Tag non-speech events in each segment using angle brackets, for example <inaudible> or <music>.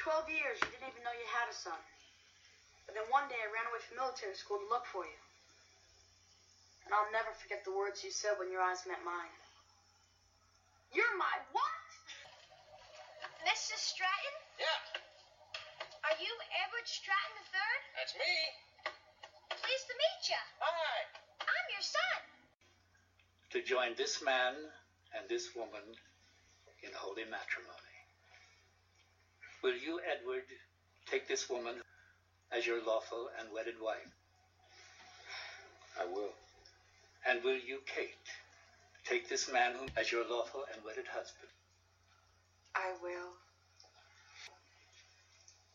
12 years, you didn't even know you had a son. But then one day I ran away from military school to look for you. And I'll never forget the words you said when your eyes met mine. You're my what? Mrs. Stratton? Yeah, Are you Edward Stratton III? that's me. Pleased to meet you. Hi. I'm your son. to join this man and this woman in holy matrimony. Will you, Edward, take this woman as your lawful and wedded wife? I will. And will you, Kate, take this man whom as your lawful and wedded husband? I will.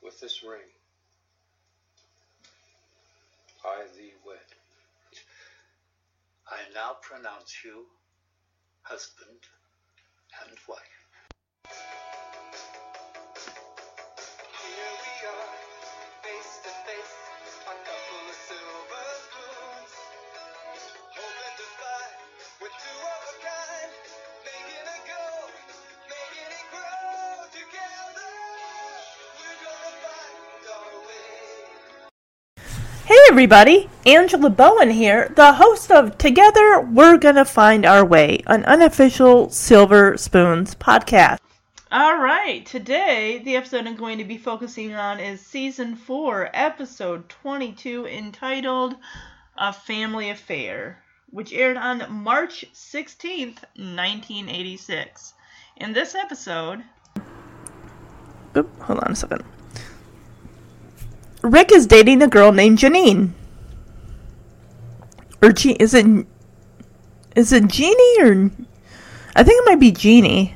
With this ring, I thee wed. I now pronounce you husband and wife. Hey everybody, Angela Bowen here, the host of Together We're Gonna Find Our Way, an unofficial Silver Spoons podcast. All right, today the episode I'm going to be focusing on is season 4, episode 22, entitled A Family Affair, which aired on March 16th, 1986. In this episode, Oop, hold on a second. Rick is dating a girl named Janine. Or Je- is it is it Jeannie or I think it might be Jeannie.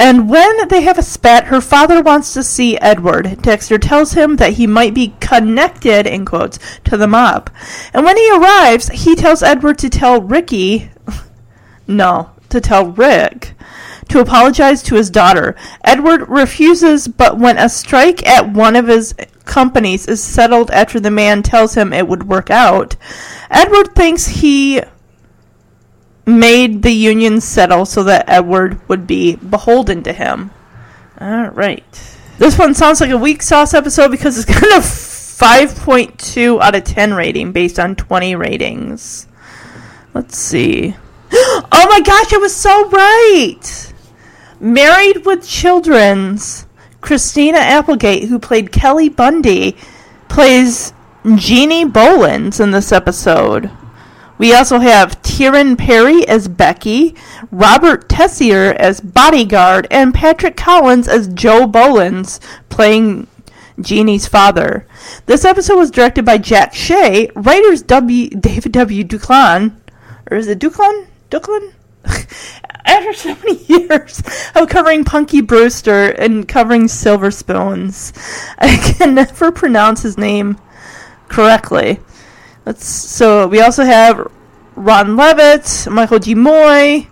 And when they have a spat, her father wants to see Edward. Dexter tells him that he might be connected, in quotes, to the mob. And when he arrives, he tells Edward to tell Ricky, <laughs> no, to tell Rick, to apologize to his daughter. Edward refuses, but when a strike at one of his companies is settled after the man tells him it would work out, Edward thinks he made the union settle so that Edward would be beholden to him. All right. This one sounds like a weak sauce episode because it's kind of 5.2 out of 10 rating based on 20 ratings. Let's see. <gasps> Oh my gosh, I was so right! Married with Children's Christina Applegate, who played Kelly Bundy, plays Jeannie Bolins in this episode. We also have Tieran Perry as Becky, Robert Tessier as Bodyguard, and Patrick Collins as Joe Bolins, playing Jeannie's father. This episode was directed by Jack Shea, writers W. David W. Duclan, or is it Duclan? Duclan? <laughs> After so many <laughs> years of covering Punky Brewster and covering Silver Spoons, <laughs> I can never pronounce his name correctly. Let's, so we also have Ron Leavitt, Michael G. Moye,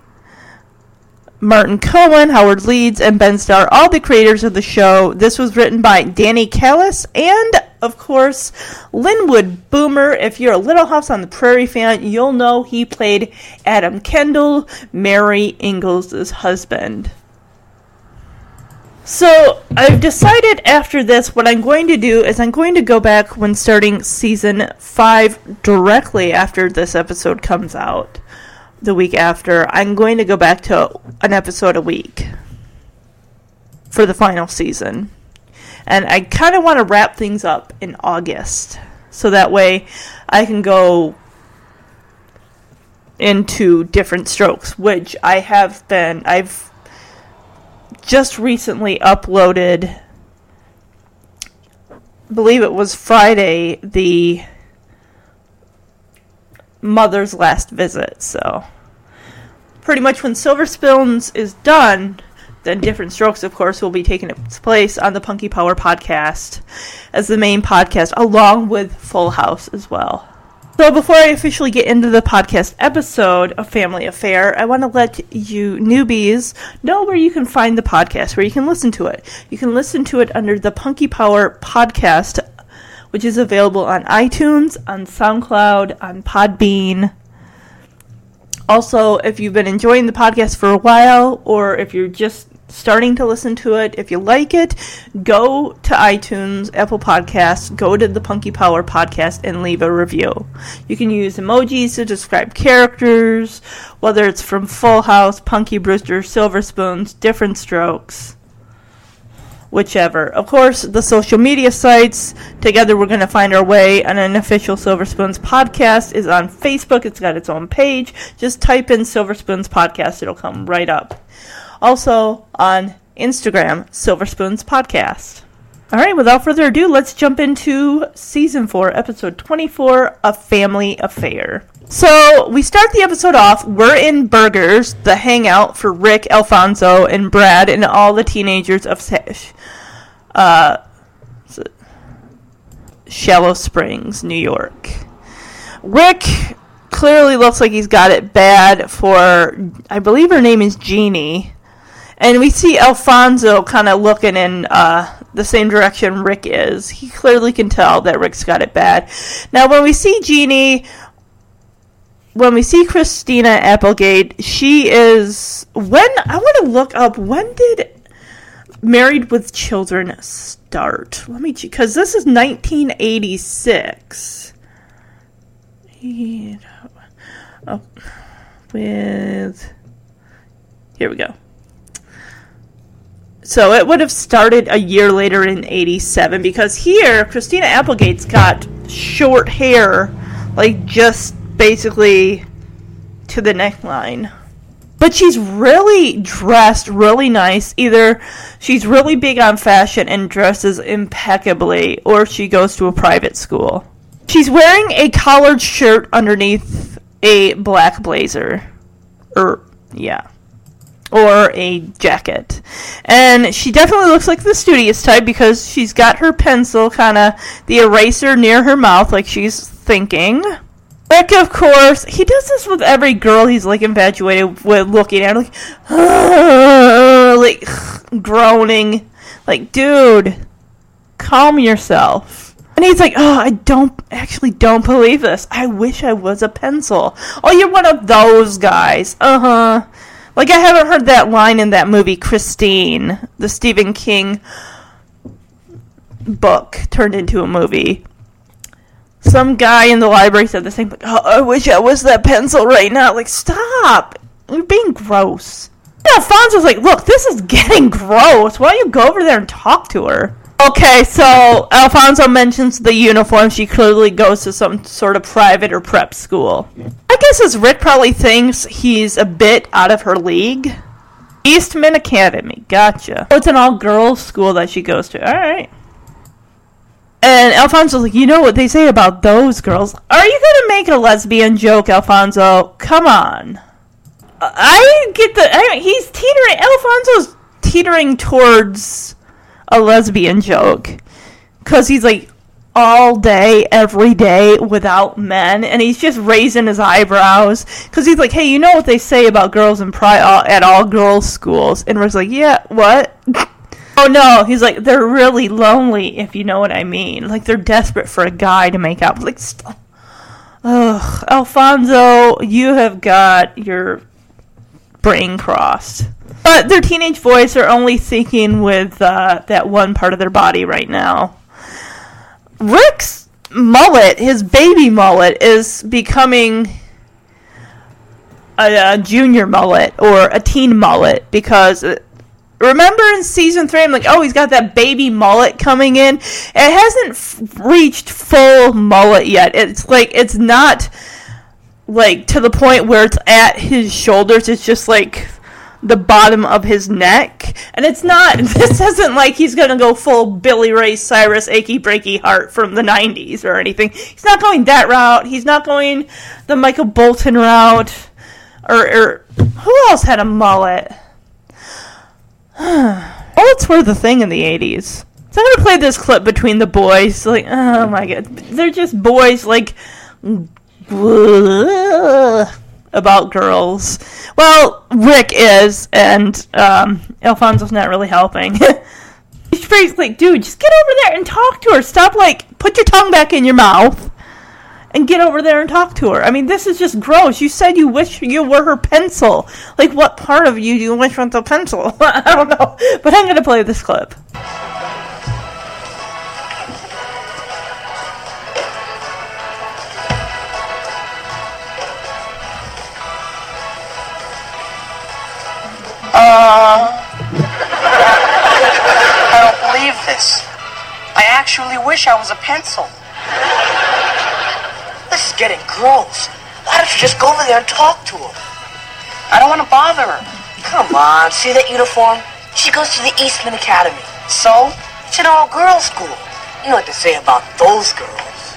Martin Cohen, Howard Leeds, and Ben Starr, all the creators of the show. This was written by Danny Callis and, of course, Linwood Boomer. If you're a Little House on the Prairie fan, you'll know he played Adam Kendall, Mary Ingalls' husband. So I've decided after this what I'm going to do is I'm going to go back when starting season five directly after this episode comes out. The week after, I'm going to go back to an episode a week for the final season. And I kind of want to wrap things up in August. So that way I can go into Diff'rent Strokes, which I have been, I've just recently uploaded believe it was Friday the mother's last visit. So pretty much when Silver Spoons is done then Diff'rent Strokes of course will be taking its place on the Punky Power podcast as the main podcast along with Full House as well so before I officially get into the podcast episode of Family Affair, I want to let you newbies know where you can find the podcast, where you can listen to it. You can listen to it under the Punky Power podcast, which is available on iTunes, on SoundCloud, on Podbean. Also, if you've been enjoying the podcast for a while, or if you're just starting to listen to it. If you like it, go to iTunes, Apple Podcasts, go to the Punky Power podcast and leave a review. You can use emojis to describe characters, whether it's from Full House, Punky Brewster, Silver Spoons, Diff'rent Strokes whichever. Of course, the social media sites, together we're going to find our way. An official Silver Spoons podcast is on Facebook. It's got its own page. Just type in Silver Spoons podcast, it'll come right up. Also on Instagram, Silver Spoons podcast. All right, without further ado, let's jump into season 4, episode 24, A Family Affair. So, we start the episode off. We're in Burgers, the hangout for Rick, Alfonso, and Brad, and all the teenagers of uh, Shallow Springs, New York. Rick clearly looks like he's got it bad for, I believe her name is Jeannie. And we see Alfonso kind of looking in uh, the same direction Rick is. He clearly can tell that Rick's got it bad. Now, when we see Jeannie, when we see Christina Applegate, she is. When. I want to look up. When did Married with Children start? Let me. Because this is 1986. Oh, with. Here we go. So it would have started a year later in 87 because here Christina Applegate's got short hair, like just basically to the neckline. But she's really dressed really nice. Either she's really big on fashion and dresses impeccably, or she goes to a private school. She's wearing a collared shirt underneath a black blazer. Or, yeah or a jacket. And she definitely looks like the studious type because she's got her pencil, kind of the eraser near her mouth, like she's thinking. Rick, of course, he does this with every girl he's like infatuated with, looking at, like, <sighs> like <sighs> groaning, like, dude, calm yourself. And he's like, oh, I don't actually don't believe this. I wish I was a pencil. Oh, you're one of those guys. Uh huh. Like I haven't heard that line in that movie Christine, the Stephen King book turned into a movie. Some guy in the library said the same thing. Oh, I wish I was that pencil right now. Like, stop! You're being gross. And Alfonso's like, look, this is getting <laughs> gross. Why don't you go over there and talk to her? Okay, so Alfonso mentions the uniform. She clearly goes to some sort of private or prep school. I guess as Rick probably thinks he's a bit out of her league. Eastman Academy, gotcha. It's an all girls school that she goes to. Alright. And Alfonso's like, you know what they say about those girls? Are you gonna make a lesbian joke, Alfonso? Come on. I get the. I, he's teetering. Alfonso's teetering towards a lesbian joke because he's like all day, every day without men, and he's just raising his eyebrows because he's like, "Hey, you know what they say about girls in pri- all, at all girls' schools?" And Rick's like, "Yeah, what?" <laughs> oh no, he's like, "They're really lonely, if you know what I mean. Like they're desperate for a guy to make out." Like, st- ugh, Alfonso, you have got your brain crossed. But their teenage boys are only thinking with uh, that one part of their body right now. Rick's mullet, his baby mullet, is becoming a, a junior mullet or a teen mullet because. uh, Remember in season three, I'm like, oh, he's got that baby mullet coming in. It hasn't f- reached full mullet yet. It's like, it's not like to the point where it's at his shoulders. It's just like the bottom of his neck. And it's not, <laughs> this isn't like he's gonna go full Billy Ray Cyrus, achy breaky heart from the 90s or anything. He's not going that route. He's not going the Michael Bolton route. Or, or who else had a mullet? <sighs> Mullets were the thing in the 80s. So I'm gonna play this clip between the boys. Like, oh my god. They're just boys, like, about girls. Well, Rick is, and um, Alfonso's not really helping. <laughs> He's basically like, dude, just get over there and talk to her. Stop, like, put your tongue back in your mouth and get over there and talk to her. I mean, this is just gross. You said you wish you were her pencil. Like, what part of you do you wish was the pencil? <laughs> I don't know. But I'm going to play this clip. Uh, I don't believe this. I actually wish I was a pencil. This is getting gross. Why don't you just go over there and talk to her? I don't want to bother her. Come on, see that uniform? She goes to the Eastman Academy. So? It's an all-girls school. You know what to say about those girls.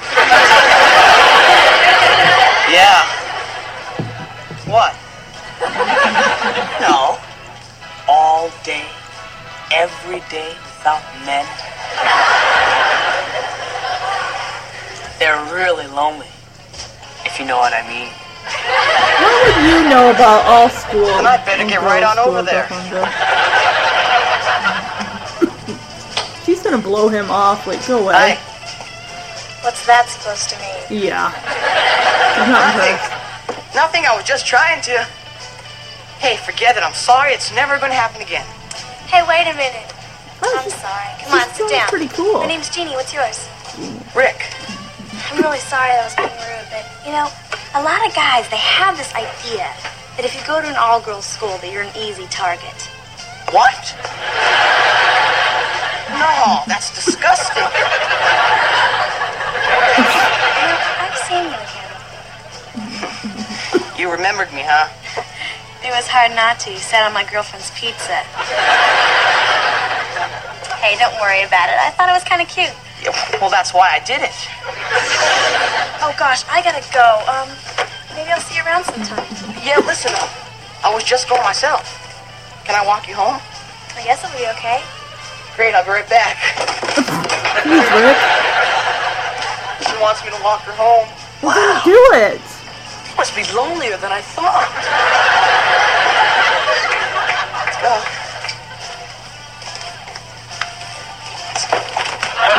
yeah. What? No. All day, every day without men. They're really lonely, if you know what I mean. What would you know about all school? And I better get right on over there. She's gonna blow him off. Like, go away. Hi. What's that supposed to mean? Yeah. Not Nothing. impressed. Nothing. I was just trying to. Hey, forget it. I'm sorry. It's never going to happen again. Hey, wait a minute. Oh, I'm sorry. Come on, sit sounds down. pretty cool. My name's Jeannie. What's yours? Rick. I'm really sorry that I was being rude, but you know, a lot of guys they have this idea that if you go to an all-girls school, that you're an easy target. What? No, that's disgusting. You know, I've seen you again. You remembered me, huh? It was hard not to. You sat on my girlfriend's pizza. Hey, don't worry about it. I thought it was kind of cute. Yeah, well, that's why I did it. Oh gosh, I gotta go. Um, maybe I'll see you around sometime. Yeah, listen, I was just going myself. Can I walk you home? I guess it'll be okay. Great, I'll be right back. Jeez, Rick. She wants me to walk her home. Well, then do it. Must be lonelier than I thought. Let's.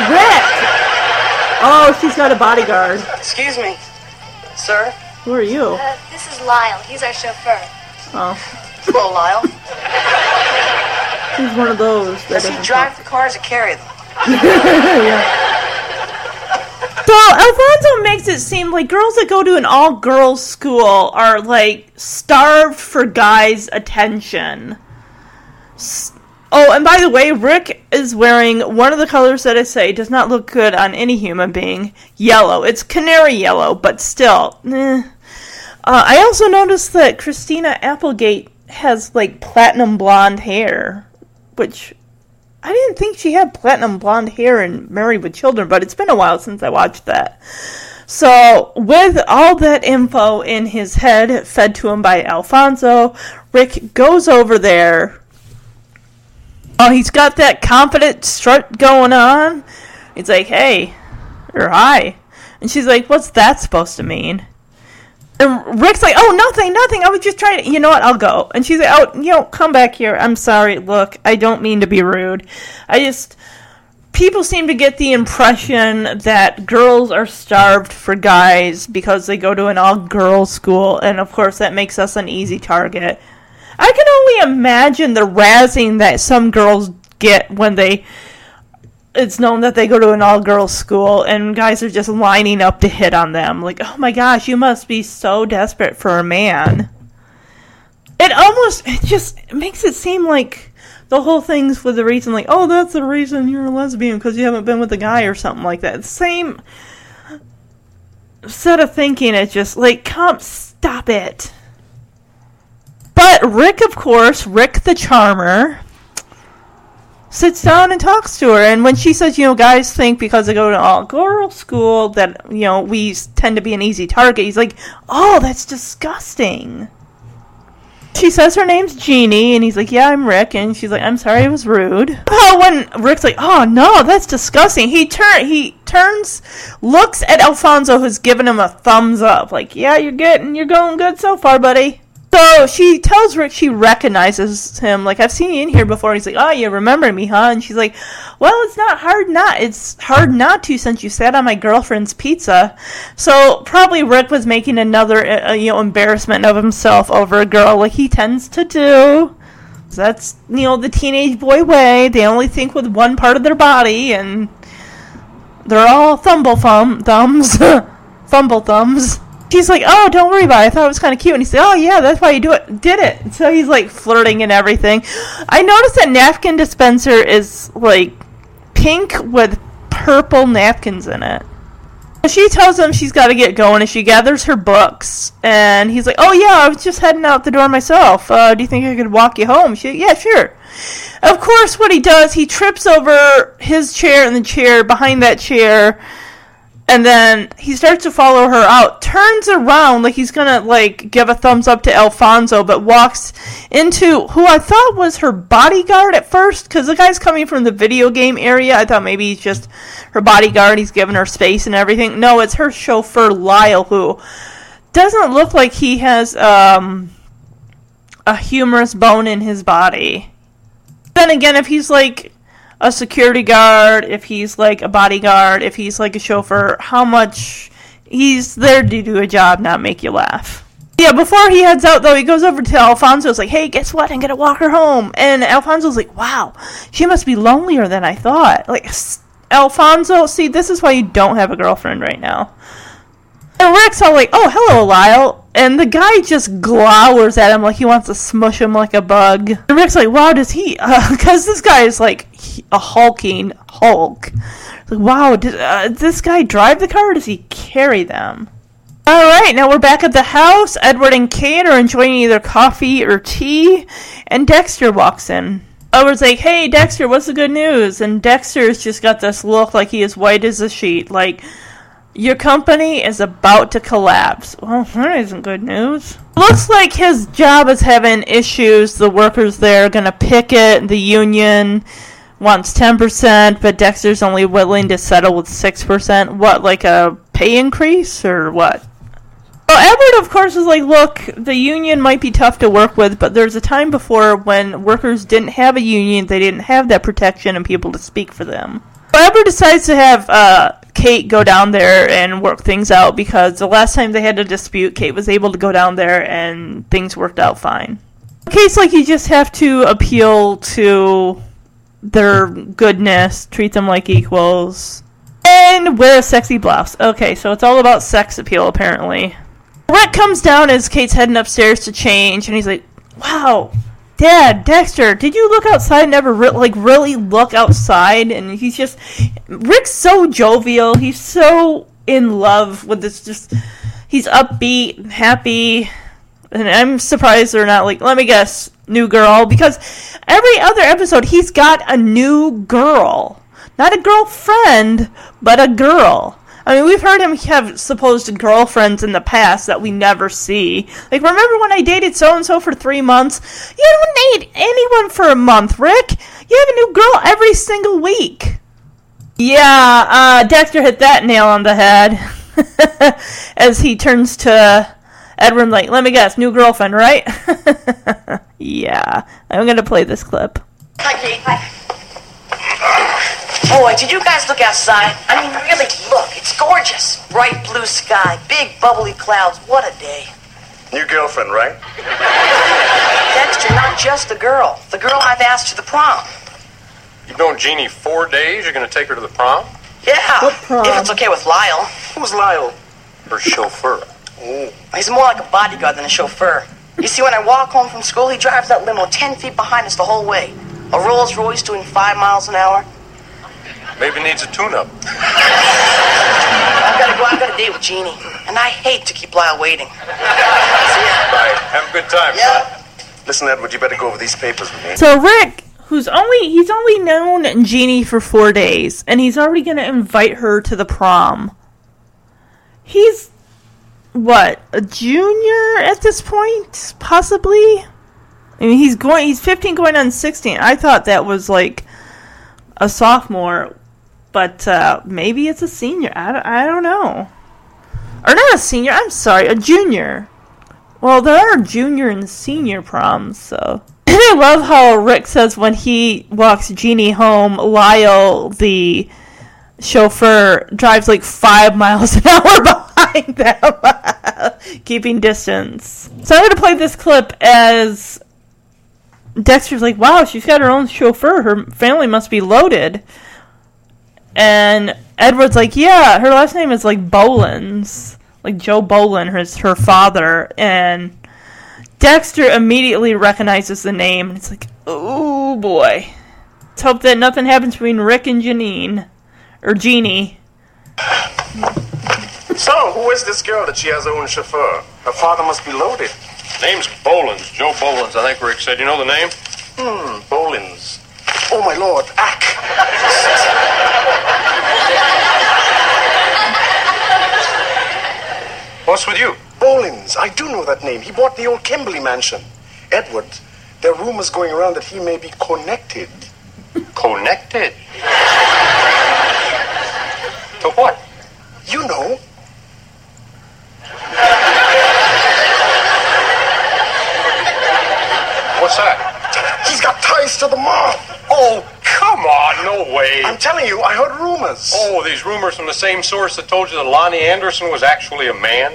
Rick! Oh, she's got a bodyguard. Excuse me, sir. Who are you? Uh, this is Lyle. He's our chauffeur. Oh, Hello, Lyle. he's one of those that Does he doesn't drive the cars or carry them? <laughs> So Alfonso makes it seem like girls that go to an all-girls school are like starved for guys' attention. Oh, and by the way, Rick is wearing one of the colors that I say does not look good on any human being. Yellow. It's canary yellow, but still. eh. Uh, I also noticed that Christina Applegate has like platinum blonde hair, which I didn't think she had platinum blonde hair and Married with Children, but it's been a while since I watched that. So, with all that info in his head fed to him by Alfonso, Rick goes over there. Oh, he's got that confident strut going on. He's like, hey, or hi. And she's like, what's that supposed to mean? And Rick's like, oh, nothing, nothing. I was just trying to, you know what, I'll go. And she's like, oh, you know, come back here. I'm sorry. Look, I don't mean to be rude. I just, people seem to get the impression that girls are starved for guys because they go to an all girls school. And of course, that makes us an easy target. I can only imagine the razzing that some girls get when they it's known that they go to an all girls school and guys are just lining up to hit on them. Like, oh my gosh, you must be so desperate for a man. It almost it just makes it seem like the whole thing's for the reason like, oh, that's the reason you're a lesbian because you haven't been with a guy or something like that. Same set of thinking. It's just like, come, stop it. But Rick, of course, Rick the Charmer, sits down and talks to her. And when she says, you know, guys think because they go to all girls school that, you know, we tend to be an easy target, he's like, oh, that's disgusting. She says her name's Jeannie, and he's like, yeah, I'm Rick. And she's like, I'm sorry, I was rude. Oh, when Rick's like, oh, no, that's disgusting. He turn he turns, looks at Alfonso, who's giving him a thumbs up. Like, yeah, you're getting, you're going good so far, buddy. So So she tells Rick she recognizes him. Like, I've seen you in here before. He's like, Oh, you remember me, huh? And she's like, Well, it's not hard not. It's hard not to since you sat on my girlfriend's pizza. So probably Rick was making another, uh, you know, embarrassment of himself over a girl like he tends to do. That's, you know, the teenage boy way. They only think with one part of their body and they're all thumble thumb thumbs, <laughs> fumble thumbs. She's like, "Oh, don't worry about it. I thought it was kind of cute." And he said, "Oh yeah, that's why you do it. Did it?" So he's like flirting and everything. I noticed that napkin dispenser is like pink with purple napkins in it. She tells him she's got to get going, and she gathers her books. And he's like, "Oh yeah, I was just heading out the door myself. Uh, do you think I could walk you home?" She, "Yeah, sure." Of course, what he does, he trips over his chair and the chair behind that chair, and then he starts to follow her out. Turns around like he's gonna like give a thumbs up to Alfonso, but walks into who I thought was her bodyguard at first, because the guy's coming from the video game area. I thought maybe he's just her bodyguard. He's giving her space and everything. No, it's her chauffeur Lyle, who doesn't look like he has um, a humorous bone in his body. Then again, if he's like a security guard, if he's like a bodyguard, if he's like a chauffeur, how much he's there to do a job, not make you laugh. Yeah, before he heads out though, he goes over to Alfonso's like, "Hey, guess what? I'm gonna walk her home." And Alfonso's like, "Wow, she must be lonelier than I thought." Like, Alfonso, see, this is why you don't have a girlfriend right now. And Rick's all like, "Oh, hello, Lyle," and the guy just glowers at him like he wants to smush him like a bug. And Rick's like, "Wow, does he?" <laughs> Because this guy is like a hulking Hulk. Like, wow, did uh, this guy drive the car? or Does he carry them? All right, now we're back at the house. Edward and Kate are enjoying either coffee or tea, and Dexter walks in. Edward's like, "Hey, Dexter, what's the good news?" And Dexter's just got this look like he is white as a sheet, like your company is about to collapse. Well, that isn't good news. Looks like his job is having issues. The workers there are going to picket. The union wants 10%, but Dexter's only willing to settle with 6%. What, like a pay increase or what? Well, Edward, of course, is like, look, the union might be tough to work with, but there's a time before when workers didn't have a union, they didn't have that protection and people to speak for them. Edward decides to have uh, Kate go down there and work things out because the last time they had a dispute, Kate was able to go down there and things worked out fine. Kate's like, you just have to appeal to their goodness, treat them like equals, and wear a sexy blouse. Okay, so it's all about sex appeal, apparently. Rick comes down as Kate's heading upstairs to change, and he's like, "Wow, Dad, Dexter, did you look outside? and Never re- like really look outside." And he's just Rick's so jovial. He's so in love with this. Just he's upbeat, and happy, and I'm surprised they're not like. Let me guess, new girl, because every other episode he's got a new girl, not a girlfriend, but a girl. I mean, we've heard him have supposed girlfriends in the past that we never see. Like, remember when I dated so and so for three months? You don't date anyone for a month, Rick. You have a new girl every single week. Yeah, uh, Dexter hit that nail on the head. <laughs> As he turns to Edward, like, let me guess, new girlfriend, right? <laughs> yeah, I'm gonna play this clip. Hi. Boy, did you guys look outside? I mean, really, look. It's gorgeous. Bright blue sky, big bubbly clouds. What a day. New girlfriend, right? Dexter, not just the girl. The girl I've asked to the prom. You've known Jeannie four days. You're going to take her to the prom? Yeah. What prom? If it's okay with Lyle. Who's Lyle? Her chauffeur. Oh. He's more like a bodyguard than a chauffeur. You see, when I walk home from school, he drives that limo 10 feet behind us the whole way. A Rolls Royce doing five miles an hour. Maybe needs a tune-up. I've got to go. I've got a date with Jeannie. And I hate to keep Lyle waiting. Bye. Have a good time, Yeah. son. Listen, Edward, you better go over these papers with me. So Rick, who's only he's only known Jeannie for four days, and he's already gonna invite her to the prom. He's what a junior at this point, possibly. I mean, he's going. He's 15, going on 16. I thought that was like a sophomore, but uh, maybe it's a senior. I don't, I don't know, or not a senior. I'm sorry, a junior. Well, there are junior and senior proms, so. And <clears throat> I love how Rick says when he walks Jeannie home, Lyle, the chauffeur, drives like five miles an <laughs> hour behind them, <laughs> keeping distance. So I'm going to play this clip as Dexter's like, wow, she's got her own chauffeur. Her family must be loaded. And Edward's like, yeah, her last name is like Bolins. Like Joe Bolin, her, her father. And Dexter immediately recognizes the name. And it's like, oh boy. Let's hope that nothing happens between Rick and Janine. Or Jeannie. So, who is this girl that she has her own chauffeur? Her father must be loaded. Name's Bolins, Joe Bolins, I think Rick said. You know the name? Hmm, Bolins. Oh, my lord, Ack. What's with you? Bolins, I do know that name. He bought the old Kimberly mansion. Edward, there are rumors going around that he may be connected. Connected? to what? You know. What's that? He's got ties to the mob. Oh, come on, no way. I'm telling you, I heard rumors. Oh, these rumors from the same source that told you that Loni Anderson was actually a man?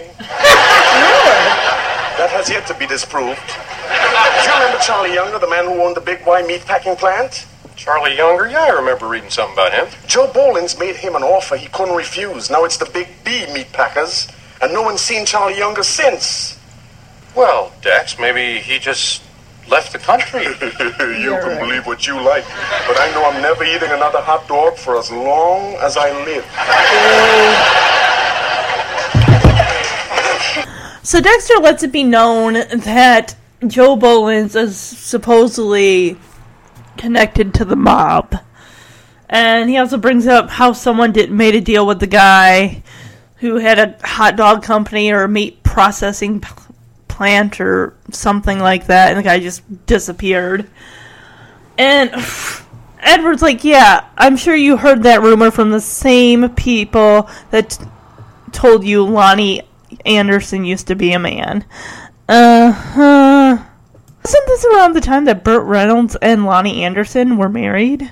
That has yet to be disproved. Do you remember Charlie Younger, the man who owned the Big Y meat packing plant? Charlie Younger? Yeah, I remember reading something about him. Joe Bolins made him an offer he couldn't refuse. Now it's the Big B meat packers, and no one's seen Charlie Younger since. Well, Dex, maybe he just left the country. <laughs> you can believe what you like, but I know I'm never eating another hot dog for as long as I live. So Dexter lets it be known that Joe Bolins is supposedly connected to the mob. And he also brings up how someone did made a deal with the guy who had a hot dog company or a meat processing p- plant or something like that, and the guy just disappeared. And <sighs> Edward's like, "Yeah, I'm sure you heard that rumor from the same people that t- told you Loni Anderson used to be a man." Uh huh. Wasn't this around the time that Burt Reynolds and Loni Anderson were married?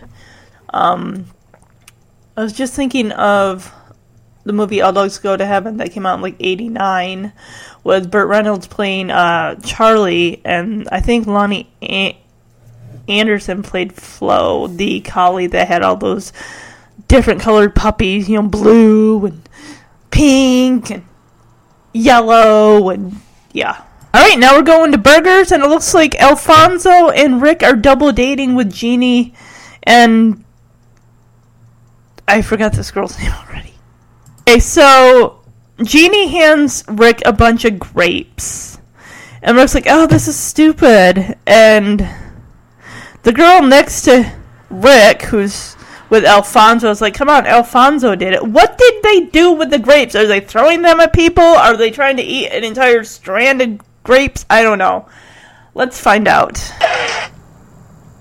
Um, I was just thinking of the movie All Dogs Go to Heaven that came out in like '89, with Burt Reynolds playing uh, Charlie, and I think Loni A- Anderson played Flo, the collie that had all those different colored puppies, you know, blue and pink and yellow, and yeah. All right, now we're going to burgers, and it looks like Alfonso and Rick are double dating with Jeannie, and I forgot this girl's <laughs> name already. Okay, so Jeannie hands Rick a bunch of grapes, and Rick's like, "Oh, this is stupid," and the girl next to Rick, who's with Alfonso, is like, "Come on, Alfonso did it. What did they do with the grapes? Are they throwing them at people? Are they trying to eat an entire strand of grapes? I don't know. Let's find out." <laughs>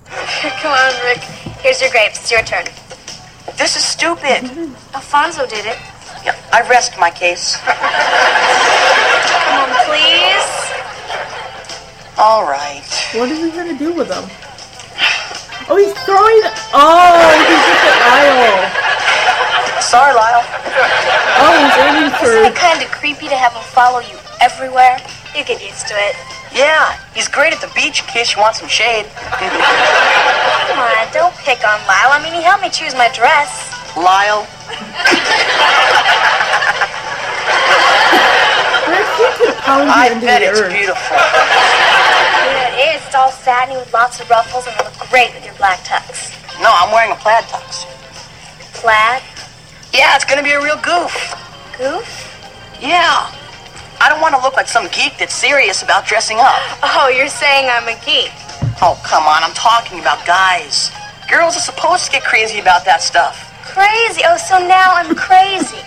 Come on, Rick. Here's your grapes. It's your turn. This is stupid. Alfonso did it. Yeah, I rest my case. Come on, please. All right. What is he gonna do with them? Oh, he's throwing. Oh, he's just at Lyle. Sorry, Lyle. Oh, he's aiming Isn't it kind of creepy to have him follow you everywhere? You get used to it. Yeah, he's great at the beach in case you want some shade. Come on, don't pick on Lyle. I mean, he helped me choose my dress. Lyle. I bet it's beautiful. Yeah, it is. It's all satiny with lots of ruffles, and it'll look great with your black tux. No, I'm wearing a plaid tux. Plaid? Yeah, it's gonna be a real goof. Goof? Yeah. I don't want to look like some geek that's serious about dressing up. Oh, you're saying I'm a geek. Oh, come on, I'm talking about guys. Girls are supposed to get crazy about that stuff. Crazy. Oh, so now I'm crazy.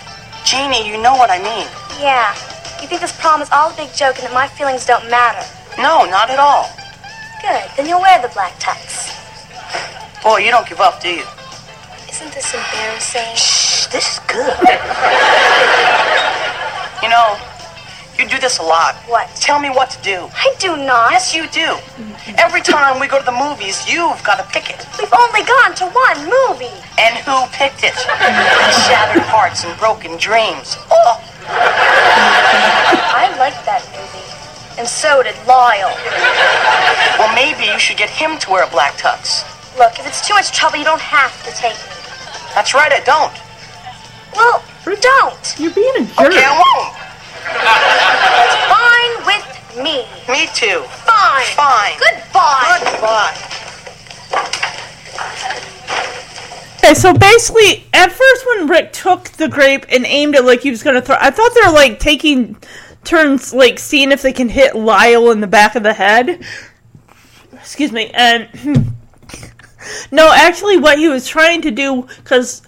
Jeannie, you know what I mean. Yeah. You think this prom is all a big joke and that my feelings don't matter? No, not at all. Good. Then you'll wear the black tux. Boy, you don't give up, do you? Isn't this embarrassing? Shh, this is good. <laughs> you know, You do this a lot. What? Tell me what to do. I do not. Yes, you do. Every time we go to the movies, you've got to pick it. We've only gone to one movie. And who picked it? <laughs> Shattered hearts and broken dreams. Oh, I liked that movie. And so did Lyle. well, maybe you should get him to wear a black tux. Look, if it's too much trouble, you don't have to take me. That's right, I don't. Well, don't. You're being a jerk. Okay, I won't. That's fine with me. Me too. Fine. Fine. Goodbye. Goodbye. Okay, so basically, at first when Rick took the grape and aimed it like he was gonna throw, I thought they were like taking turns, like seeing if they can hit Lyle in the back of the head. Excuse me, and <laughs> no, actually, what he was trying to do, because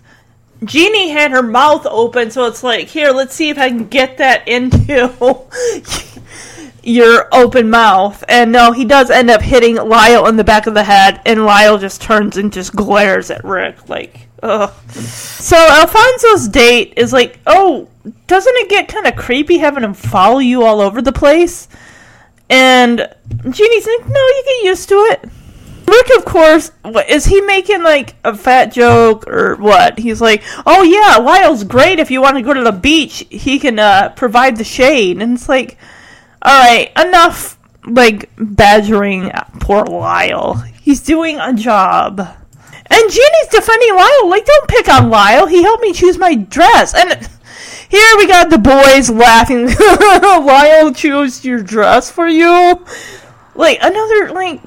Jeannie had her mouth open, so it's like, here, let's see if I can get that into <laughs> your open mouth. And no, he does end up hitting Lyle in the back of the head, and Lyle just turns and just glares at Rick, like, ugh. So Alfonso's date is like, oh, doesn't it get kind of creepy having him follow you all over the place? And Jeannie's like, no, you get used to it. Rick, of course, is he making like a fat joke or what? He's like, "Oh yeah, Lyle's great. If you want to go to the beach, he can uh, provide the shade." And it's like, all right, enough like badgering poor Lyle. He's doing a job. And Jeannie's defending Lyle. Like, don't pick on Lyle. He helped me choose my dress. And here we got the boys laughing. <laughs> Lyle chose your dress for you. Like another like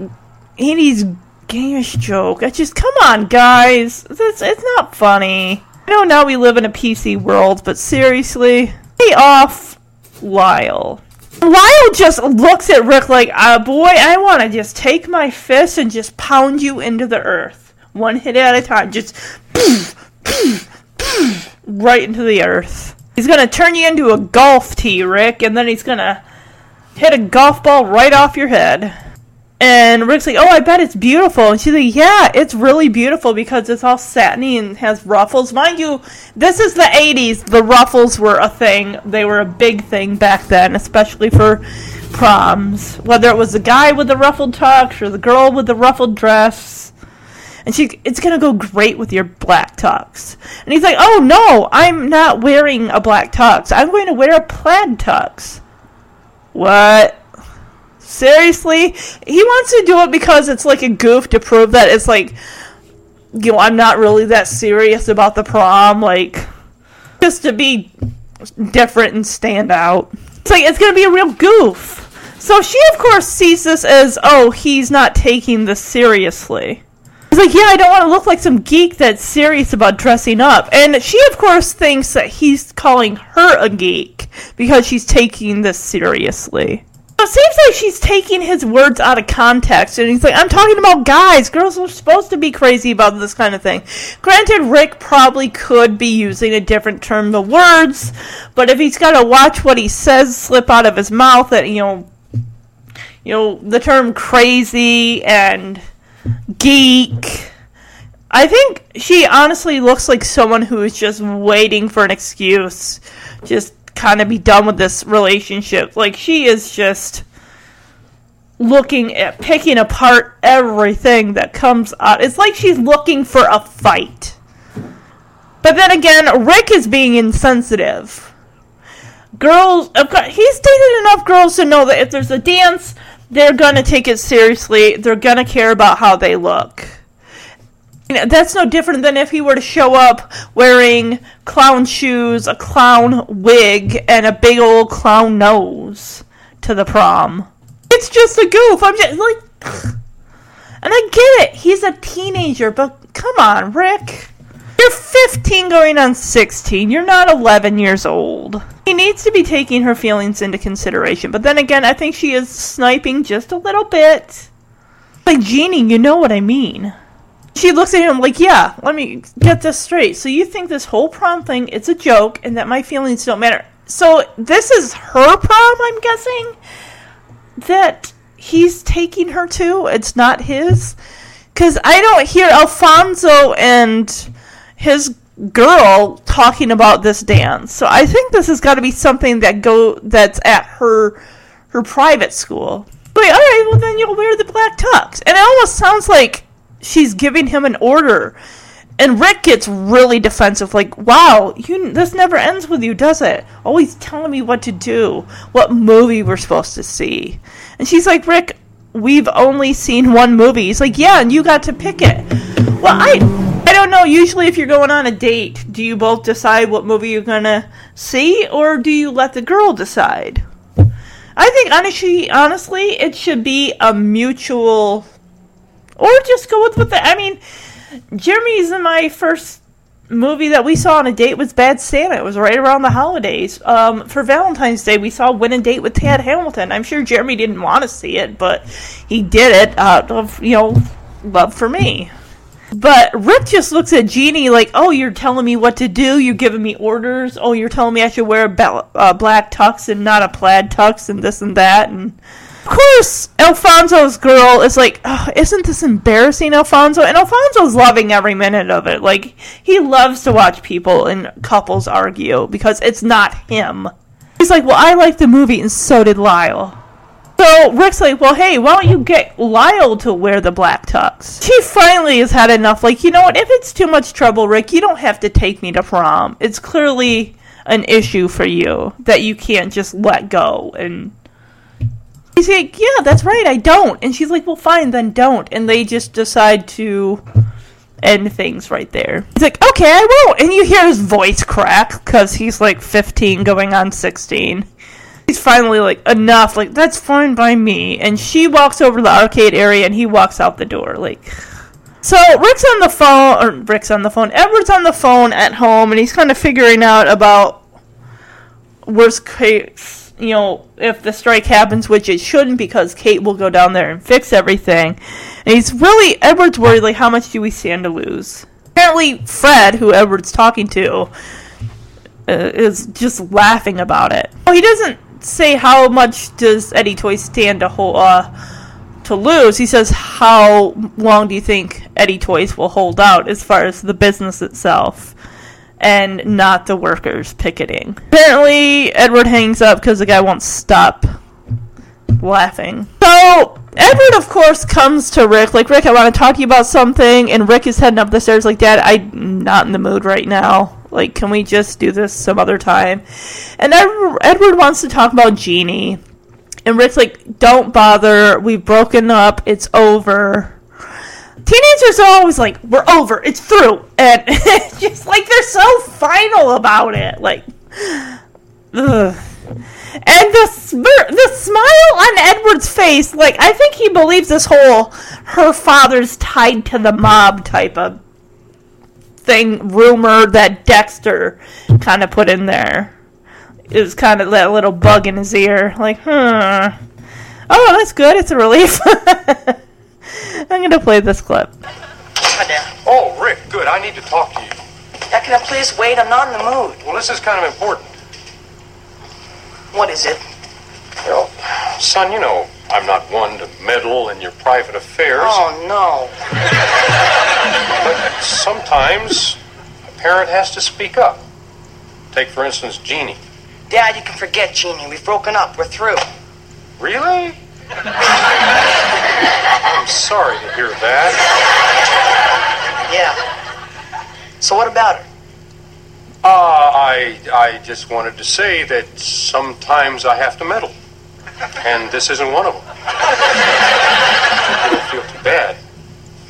80s gamish joke. I just come on, guys. It's it's not funny. I know now we live in a PC world, but seriously, lay off Lyle. Lyle just looks at Rick like, uh, boy, I want to just take my fist and just pound you into the earth. One hit at a time. Just right into the earth. He's going to turn you into a golf tee, Rick, and then he's going to hit a golf ball right off your head. And Rick's like, "Oh, I bet it's beautiful." And she's like, "Yeah, it's really beautiful because it's all satiny and has ruffles. Mind you, this is the '80s. The ruffles were a thing. They were a big thing back then, especially for proms. Whether it was the guy with the ruffled tux or the girl with the ruffled dress." And she, it's gonna go great with your black tux. And he's like, "Oh no, I'm not wearing a black tux. I'm going to wear a plaid tux." What? Seriously? He wants to do it because it's like a goof to prove that it's like, you know, I'm not really that serious about the prom. Like, just to be different and stand out. It's like, it's going to be a real goof. So she, of course, sees this as, oh, he's not taking this seriously. He's like, yeah, I don't want to look like some geek that's serious about dressing up. And she, of course, thinks that he's calling her a geek because she's taking this seriously. It seems like she's taking his words out of context, and he's like, I'm talking about guys. Girls are supposed to be crazy about this kind of thing. Granted, Rick probably could be using a different term of words, but if he's got to watch what he says slip out of his mouth, that, you know, you know, the term crazy and geek. I think she honestly looks like someone who is just waiting for an excuse. Just kind of be done with this relationship. Like she is just looking at picking apart everything that comes out. It's like she's looking for a fight. But then again, Rick is being insensitive. Girls, he's dated enough girls to know that if there's a dance, they're gonna take it seriously. They're gonna care about how they look. You <laughs> know, that's no different than if he were to show up wearing clown shoes, a clown wig, and a big old clown nose to the prom. It's just a goof. I'm just like. <sighs> And I get it. He's a teenager, but come on, Rick. You're 15 going on 16. You're not 11 years old. He needs to be taking her feelings into consideration. But then again, I think she is sniping just a little bit. Like, Jeannie, you know what I mean. She looks at him like, yeah, let me get this straight. So you think this whole prom thing is a joke and that my feelings don't matter. So this is her prom, I'm guessing? That he's taking her to? It's not his? Because I don't hear Alfonso and his girl talking about this dance. So I think this has got to be something that go that's at her her private school. Like, all right, well then you'll wear the black tux, and it almost sounds like she's giving him an order. And Rick gets really defensive, like, "Wow, you this never ends with you, does it? Always telling me what to do, what movie we're supposed to see." And she's like, "Rick, we've only seen one movie." He's like, "Yeah, and you got to pick it." Well, I I don't know. Usually, if you're going on a date, do you both decide what movie you're gonna see, or do you let the girl decide? I think honestly, honestly, it should be a mutual, or just go with what the. I mean, Jeremy's in my first movie that we saw on a date was Bad Santa. It was right around the holidays. Um, for Valentine's Day, we saw Win a Date with Tad Hamilton. I'm sure Jeremy didn't want to see it, but he did it out of you know love for me. But Rick just looks at Jeannie like, "Oh, you're telling me what to do. You're giving me orders. Oh, you're telling me I should wear a ba- uh, black tux and not a plaid tux and this and that." And of course, Alfonso's girl is like, oh, "Isn't this embarrassing, Alfonso?" And Alfonso's loving every minute of it. Like he loves to watch people and couples argue because it's not him. He's like, "Well, I liked the movie, and so did Lyle." So Rick's like, well, hey, why don't you get Lyle to wear the black tux? She finally has had enough. Like, you know what? If it's too much trouble, Rick, you don't have to take me to prom. It's clearly an issue for you that you can't just let go. And he's like, yeah, that's right, I don't. And she's like, well, fine, then don't. And they just decide to end things right there. He's like, okay, I won't. And you hear his voice crack because he's like 15 going on 16 he's finally like enough like that's fine by me and she walks over to the arcade area and he walks out the door like so rick's on the phone or rick's on the phone edward's on the phone at home and he's kind of figuring out about worst case you know if the strike happens which it shouldn't because kate will go down there and fix everything and he's really edward's worried like how much do we stand to lose apparently fred who edward's talking to uh, is just laughing about it. Oh, he doesn't say how much does Eddie Toy stand to hold, uh, to lose. He says how long do you think Eddie Toys will hold out as far as the business itself, and not the workers picketing. Apparently, Edward hangs up because the guy won't stop laughing. So Edward, of course, comes to Rick like, Rick, I want to talk to you about something, and Rick is heading up the stairs like, Dad, I'm not in the mood right now. Like, can we just do this some other time? And Edward wants to talk about Jeannie. And Rick's like, don't bother. We've broken up. It's over. Teenagers are always like, we're over. It's through. And <laughs> it's just like, they're so final about it. Like, ugh. And the sm- the smile on Edward's face, like I think he believes this whole her father's tied to the mob type of thing rumor that Dexter kind of put in there. It was kind of that little bug in his ear, like, huh. Oh, that's good. It's a relief. <laughs> I'm gonna play this clip. Hi, Dad. Oh, Rick, good. I need to talk to you. Dad, can I please wait? I'm not in the mood. Well, this is kind of important. What is it? Well, son, you know I'm not one to meddle in your private affairs. Oh, no. But sometimes a parent has to speak up. Take, for instance, Jeannie. Dad, you can forget Jeannie. We've broken up. We're through. Really? I'm sorry to hear that. Yeah. So what about her? Uh, I, I just wanted to say that sometimes I have to meddle. And this isn't one of them. I don't feel too bad.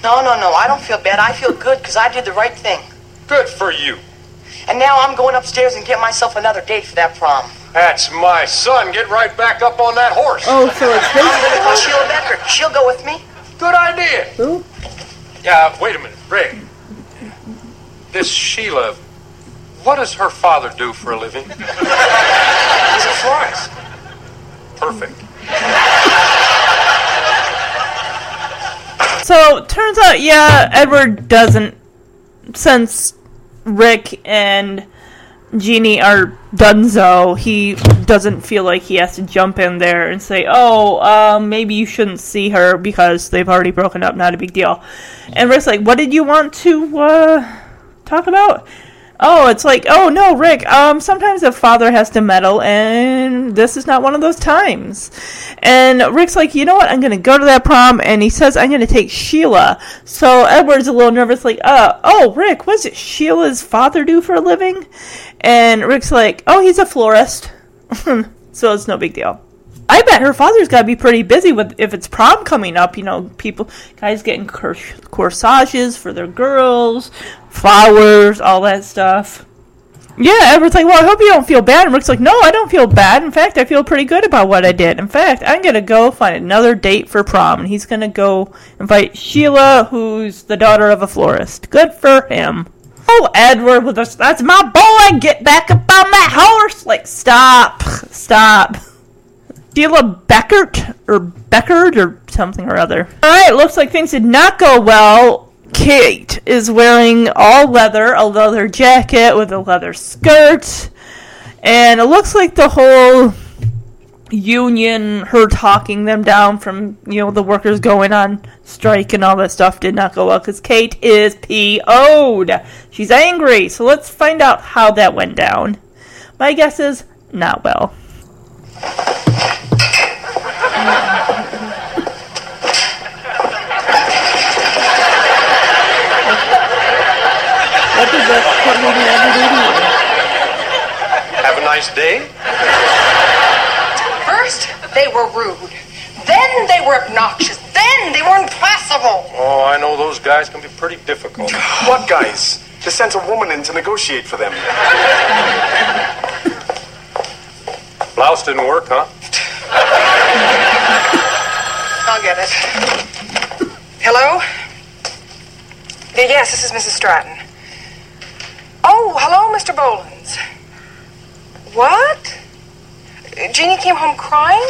No, no, no. I don't feel bad. I feel good because I did the right thing. Good for you. And now I'm going upstairs and get myself another date for that prom. That's my son. Get right back up on that horse. Oh, so it's I'm going to call Sheila Becker. She'll go with me. Good idea. Who? Yeah, wait a minute, Ray. This Sheila, what does her father do for a living? He's a florist. Perfect. So turns out, yeah, Edward doesn't. Since Rick and Jeannie are Dunzo, he doesn't feel like he has to jump in there and say, "Oh, um, maybe you shouldn't see her because they've already broken up. Not a big deal." And Rick's like, "What did you want to uh, talk about?" oh, it's like, oh no, Rick, um, sometimes a father has to meddle, and this is not one of those times. And Rick's like, you know what, I'm gonna go to that prom, and he says, I'm gonna take Sheila. So Edward's a little nervous, like, uh, oh, Rick, what's it Sheila's father do for a living? And Rick's like, oh, he's a florist. <laughs> so it's no big deal. I bet her father's got to be pretty busy with if it's prom coming up. You know, people, guys getting cor- corsages for their girls, flowers, all that stuff. Yeah, Edward's like, well, I hope you don't feel bad. And Rick's like, no, I don't feel bad. In fact, I feel pretty good about what I did. In fact, I'm going to go find another date for prom. And he's going to go invite Sheila, who's the daughter of a florist. Good for him. Oh, Edward, with us, that's my boy. Get back up on that horse. Like, stop. Stop. Sheila Beckert or Beckert or something or other. All right, looks like things did not go well. Kate is wearing all leather, a leather jacket with a leather skirt, and it looks like the whole union, her talking them down from you know the workers going on strike and all that stuff did not go well because Kate is PO'd. She's angry. So let's find out how that went down. My guess is not well. What did the court meeting ever do to you? Have a nice day. First, they were rude. Then they were obnoxious. Then they were impossible. Oh, I know those guys can be pretty difficult. <sighs> What guys? They sent a woman in to negotiate for them. Blouse didn't work, huh? I'll get it. Hello? Yes, this is Mrs. Stratton. Oh, hello, Mr. Bolins. What? Jeannie came home crying?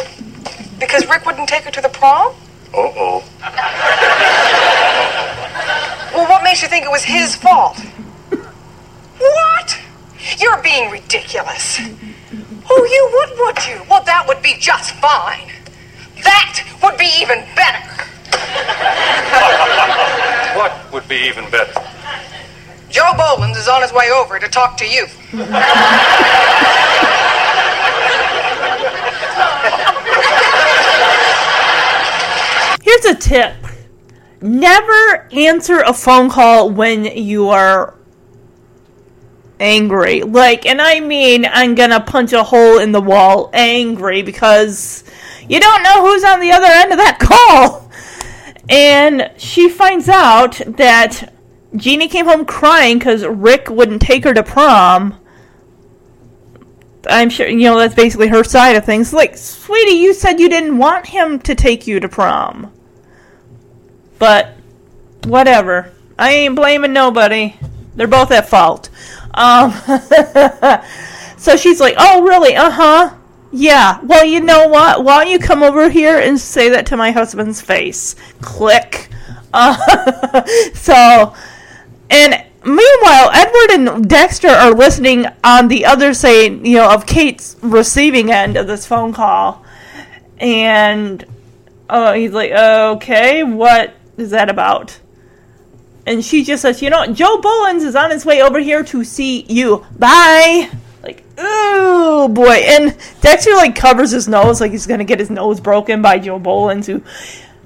Because Rick wouldn't take her to the prom? Uh-oh. Well, what makes you think it was his fault? What? You're being ridiculous. Oh, you would, would you? Well, that would be just fine. That would be even better. <laughs> What would be even better? Joe Bolins is on his way over to talk to you. <laughs> Here's a tip. Never answer a phone call when you are angry. Like, and I mean, I'm gonna punch a hole in the wall angry because you don't know who's on the other end of that <laughs> call. And she finds out that Jeannie came home crying because Rick wouldn't take her to prom. I'm sure, you know, that's basically her side of things. Like, sweetie, you said you didn't want him to take you to prom. But, whatever. I ain't blaming nobody. They're both at fault. Um, <laughs> so she's like, oh, really? Uh huh. Yeah. Well, you know what? Why don't you come over here and say that to my husband's face? Click. <laughs> Uh, so, and meanwhile, Edward and Dexter are listening on the other side, you know, of Kate's receiving end of this phone call. And oh, he's like, okay, what is that about? And she just says, you know, Joe Bolins is on his way over here to see you. Bye. Like, ooh, boy. And Dexter, like, covers his nose like he's to get his nose broken by Joe Bolins, who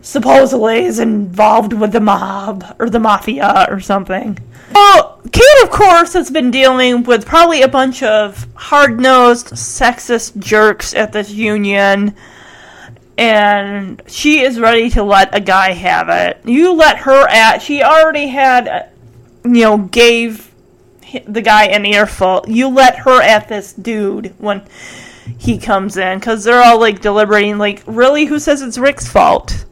supposedly is involved with the mob or the mafia or something. Well, Kate, of course, has been dealing with probably a bunch of hard nosed, sexist jerks at this union. And she is ready to let a guy have it. You let her at. She already had, uh, you know, gave the guy an earful. You let her at this dude when he comes in. Because they're all, like, deliberating, like, really? Who says it's Rick's fault?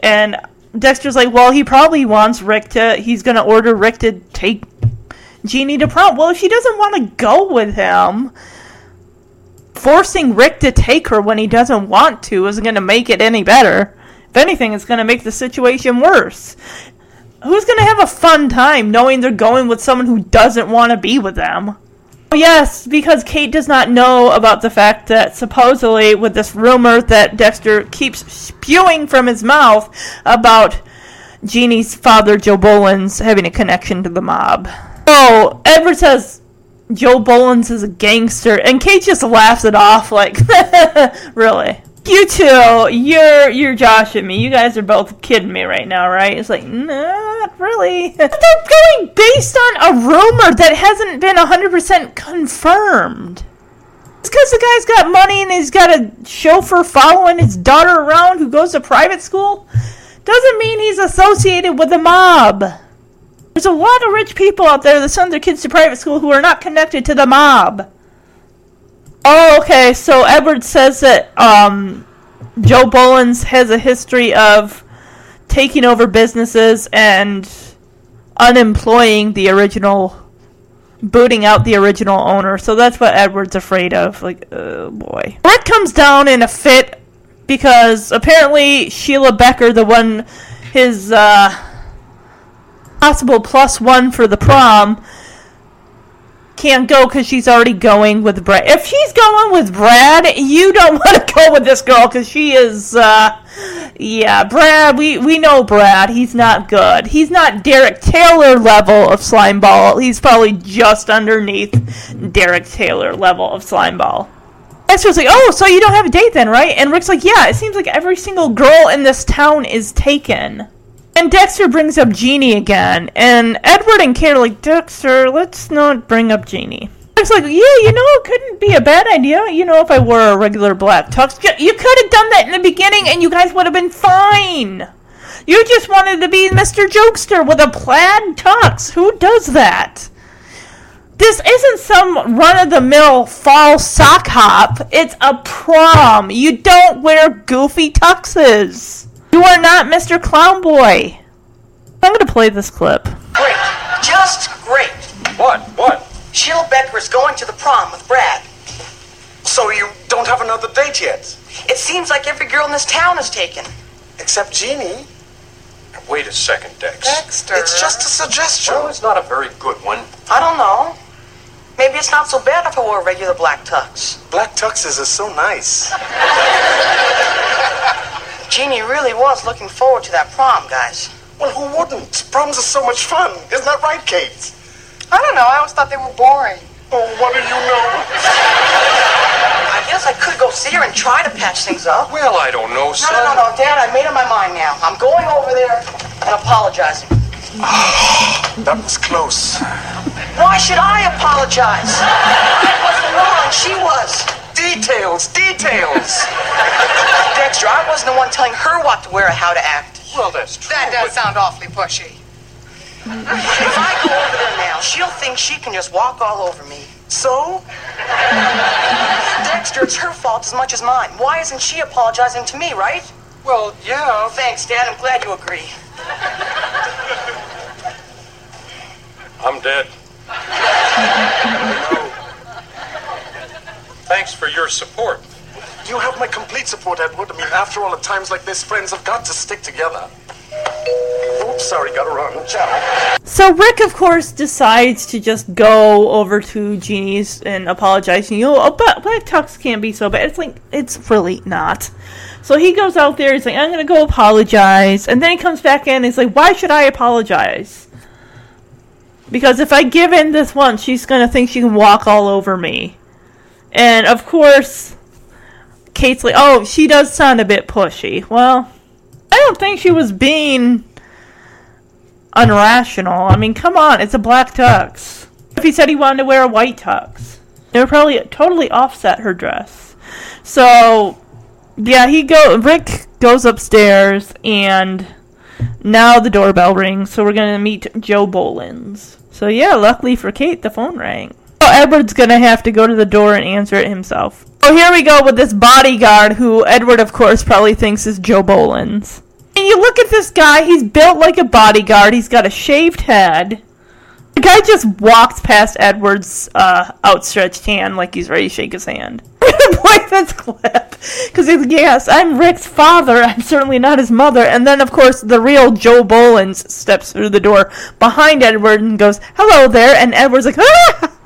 And Dexter's like, well, he probably wants Rick to. He's gonna order Rick to take Jeannie to prom. Well, if she doesn't want to go with him, forcing Rick to take her when he doesn't want to isn't gonna make it any better. If anything, it's gonna make the situation worse. Who's gonna have a fun time knowing they're going with someone who doesn't want to be with them? Oh, Yes, because Kate does not know about the fact that supposedly, with this rumor that Dexter keeps spewing from his mouth about Jeannie's father, Joe Bolins, having a connection to the mob. Oh, Edward says Joe Bolins is a gangster, and Kate just laughs it off like, <laughs> really? You two, you're you're Josh and me. You guys are both kidding me right now, right? It's like, not really. <laughs> They're going based on a rumor that hasn't been 100% confirmed. It's because the guy's got money and he's got a chauffeur following his daughter around who goes to private school. Doesn't mean he's associated with the mob. There's a lot of rich people out there that send their kids to private school who are not connected to the mob. Oh, okay. So Edward says that um, Joe Bolins has a history of taking over businesses and unemploying the original, booting out the original owner. So that's what Edward's afraid of. Like, oh boy. Rick comes down in a fit because apparently Sheila Becker, the one, his uh, possible plus one for the prom, can't go because she's already going with Brad. If she's going with Brad, you don't <laughs> want to go with this girl because she is, uh, yeah, Brad. We we know Brad. He's not good. He's not Derek Taylor level of slime ball. He's probably just underneath Derek Taylor level of slime ball. Esther's like, oh, so you don't have a date then, right? And Rick's like, yeah, it seems like every single girl in this town is taken. And Dexter brings up Jeannie again, and Edward and Kate are like, Dexter, let's not bring up Jeannie. It's like, yeah, you know, it couldn't be a bad idea, you know, if I wore a regular black tux. You- could have done that in the beginning, and you guys would have been fine. You just wanted to be Mr. Jokester with a plaid tux. Who does that? This isn't some run of the mill fall sock hop. It's a prom. You don't wear goofy tuxes. You are not Mr. Clown Boy. I'm going to play this clip. Great. Just great. What? What? Sheila Becker is going to the prom with Brad. So you don't have another date yet? It seems like every girl in this town is taken. Except Jeannie. Wait a second, Dex. Dexter. It's just a suggestion. Well, it's not a very good one. I don't know. Maybe it's not so bad if I wore a regular black tux. Black tuxes are so nice. <laughs> Jeannie really was looking forward to that prom, guys. Well, who wouldn't? Proms are so much fun. Isn't that right, Kate? I don't know. I always thought they were boring. Oh, what do you know? I guess I could go see her and try to patch things up. Well, I don't know, No, son. no, no, no, Dad. I made up my mind now. I'm going over there and apologizing. <sighs> That was close. Why should I apologize? I wasn't wrong. She was. Details, details. Dexter, I wasn't the one telling her what to wear or how to act. Well, that's true. That does but- sound awfully pushy. If I go over there now, she'll think she can just walk all over me. So? Dexter, it's her fault as much as mine. Why isn't she apologizing to me, right? Well, yeah. Thanks, Dad. I'm glad you agree. I'm dead. <laughs> Thanks for your support. You have my complete support, Edward. I mean, after all, at times like this, friends have got to stick together. Oops, sorry, gotta run. Ciao. So Rick, of course, decides to just go over to Jeannie's and apologize. You know, oh, but black tux can't be so bad. It's like it's really not. So he goes out there. He's like, I'm gonna go apologize, and then he comes back in. and He's like, Why should I apologize? Because if I give in this once, she's gonna think she can walk all over me. And of course, Kate's like, Oh, she does sound a bit pushy. Well, I don't think she was being unrational. I mean, come on, it's a black tux. If he said he wanted to wear a white tux, it would probably totally offset her dress. So, yeah, he go. Rick goes upstairs, and now the doorbell rings. So we're gonna meet Joe Bolins. So yeah, luckily for Kate, the phone rang. So Edward's gonna have to go to the door and answer it himself. So here we go with this bodyguard, who Edward, of course, probably thinks is Joe Bolins. And you look at this guy, he's built like a bodyguard, he's got a shaved head. The guy just walks past Edward's uh, outstretched hand like he's ready to shake his hand. <laughs> Play this clip because he's yes, I'm Rick's father. I'm certainly not his mother. And then, of course, the real Joe Bolins steps through the door behind Edward and goes, "Hello there." And Edward's like, <laughs> "Ah!"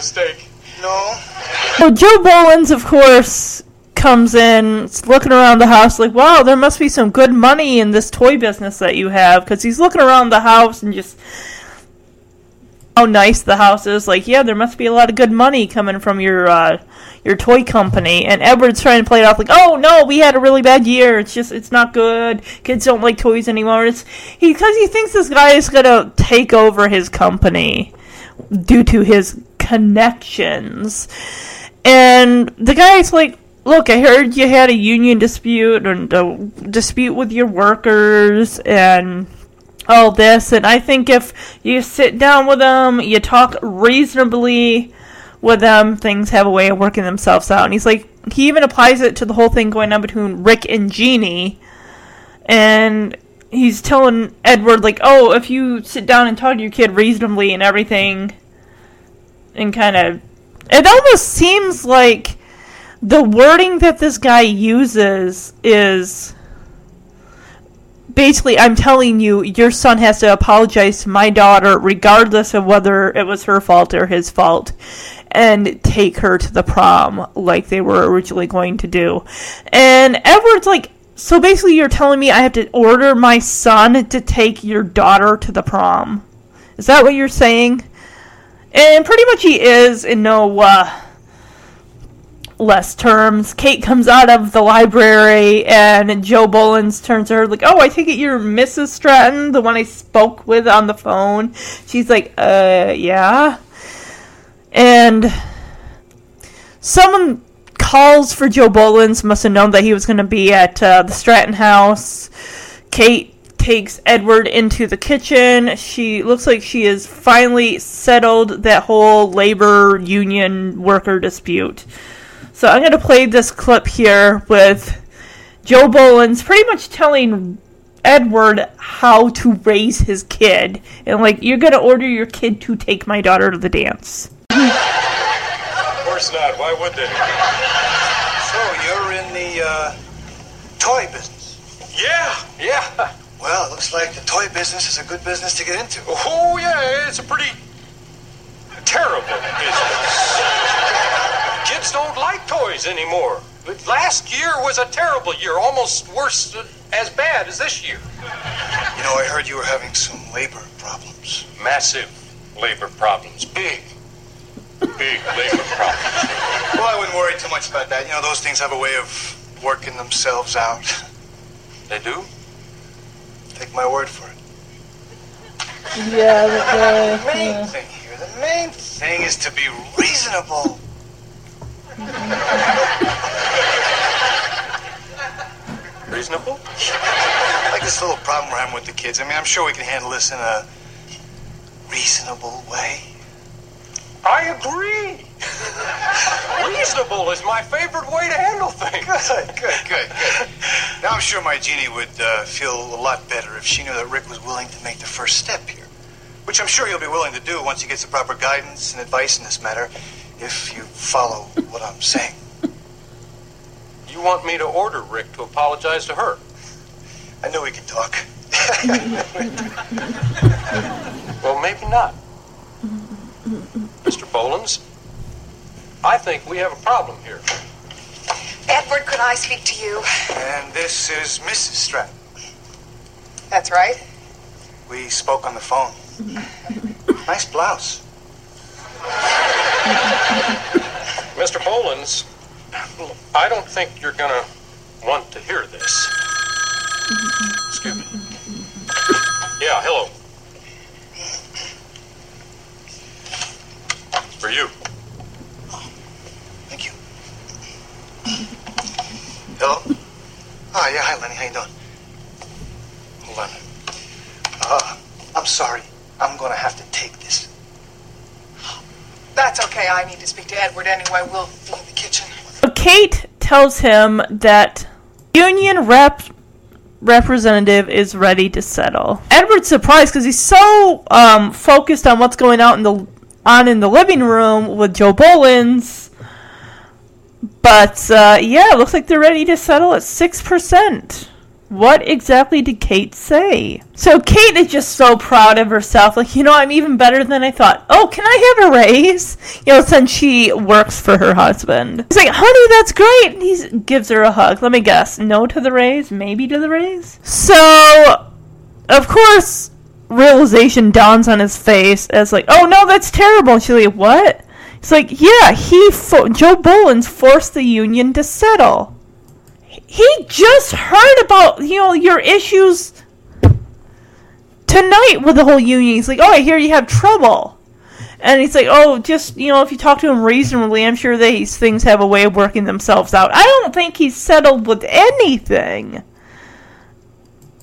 Mistake. No. So Joe Bolins, of course, comes in, looking around the house like, wow, there must be some good money in this toy business that you have. Because he's looking around the house and just how nice the house is. Like, yeah, there must be a lot of good money coming from your uh, your toy company. And Edward's trying to play it off like, oh no, we had a really bad year. It's just, it's not good. Kids don't like toys anymore. It's he because he thinks this guy is gonna take over his company due to his connections. And the guy's like, Look, I heard you had a union dispute and a dispute with your workers and all this. And I think if you sit down with them, you talk reasonably with them, things have a way of working themselves out. And he's like, he even applies it to the whole thing going on between Rick and Jeannie. And he's telling Edward, like, oh, if you sit down and talk to your kid reasonably and everything, and kind of. It almost seems like the wording that this guy uses is basically I'm telling you your son has to apologize to my daughter regardless of whether it was her fault or his fault and take her to the prom like they were originally going to do. And Edward's like so basically you're telling me I have to order my son to take your daughter to the prom. Is that what you're saying? And pretty much he is in no uh less terms. Kate comes out of the library, and Joe Bolins turns to her like, "Oh, I take it you're Mrs. Stratton, the one I spoke with on the phone." She's like, "Uh, yeah." And someone calls for Joe Bolins. Must have known that he was going to be at uh, the Stratton house. Kate takes Edward into the kitchen. She looks like she has finally settled that whole labor union worker dispute. So I'm going to play this clip here with Joe Bolins pretty much telling Edward how to raise his kid. And, like, you're going to order your kid to take my daughter to the dance. Of course not. Why would they? So you're in the uh, toy business? Yeah, yeah. Well, it looks like the toy business is a good business to get into. Oh, yeah, it's a pretty terrible business. Kids don't like toys anymore. But last year was a terrible year, almost worse, as bad as this year. You know, I heard you were having some labor problems. Massive labor problems. Big, big labor problems. Well, I wouldn't worry too much about that. You know, those things have a way of working themselves out. They do? Take my word for it. Yeah, uh, The main thing here, the main thing is to be reasonable. <laughs> Reasonable? <laughs> Like this little problem we're having with the kids. I mean, I'm sure we can handle this in a reasonable way. I agree. Reasonable is my favorite way to handle things. Good, good, <laughs> good, good. Now I'm sure my Jeannie would uh, feel a lot better if she knew that Rick was willing to make the first step here. Which I'm sure he'll be willing to do once he gets the proper guidance and advice in this matter, if you follow <laughs> what I'm saying. You want me to order Rick to apologize to her? I knew we could talk. <laughs> Well, maybe not. Mr. Bolins, I think we have a problem here. Edward, could I speak to you? And this is Mrs. Stratton. That's right. We spoke on the phone. <laughs> nice blouse. Mr. Bolins, I don't think you're gonna want to hear this. Excuse me. Yeah, hello. For you. Thank you. Hello? Oh, yeah, hi, Lenny. How you doing? Hold on. Uh, I'm sorry. I'm gonna have to take this. That's okay. I need to speak to Edward anyway. We'll be in the kitchen. Kate tells him that Union rep representative is ready to settle. Edward's surprised because he's so um, focused on what's going on in the on in the living room with Joe Bolins. But uh, yeah, it looks like they're ready to settle at six percent. What exactly did Kate say? So Kate is just so proud of herself. Like, you know, I'm even better than I thought. Oh, can I have a raise? You know, since she works for her husband. He's like, honey, that's great. He gives her a hug. Let me guess. No to the raise? Maybe to the raise? So, of course, realization dawns on his face as like, oh no, that's terrible. And she's like, what? He's like, yeah, he, fo- Joe Bolins forced the union to settle he just heard about you know your issues tonight with the whole union. He's like, "Oh, I hear you have trouble," and he's like, "Oh, just you know, if you talk to him reasonably, I'm sure these things have a way of working themselves out." I don't think he's settled with anything.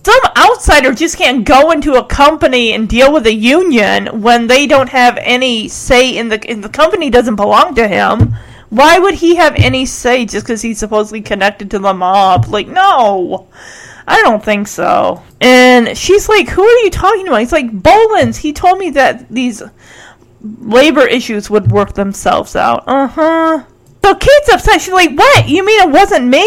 Some outsider just can't go into a company and deal with a union when they don't have any say in the in the company doesn't belong to him. Why would he have any say just because he's supposedly connected to the mob? Like, no. I don't think so. And she's like, Who are you talking about? He's like, Bolins. He told me that these labor issues would work themselves out. Uh huh. So Kate's upset. She's like, What? You mean it wasn't me?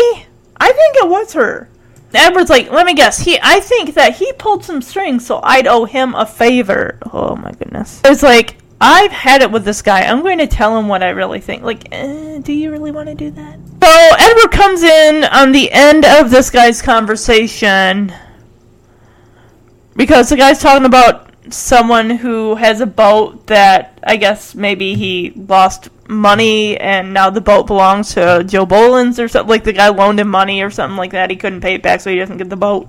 I think it was her. Edward's like, let me guess. He, I think that he pulled some strings, so I'd owe him a favor. Oh my goodness. It's like, I've had it with this guy. I'm going to tell him what I really think. Like, eh, do you really want to do that? So Edward comes in on the end of this guy's conversation because the guy's talking about someone who has a boat that I guess maybe he lost money and now the boat belongs to Joe Bolins or something. Like the guy loaned him money or something like that. He couldn't pay it back, so he doesn't get the boat.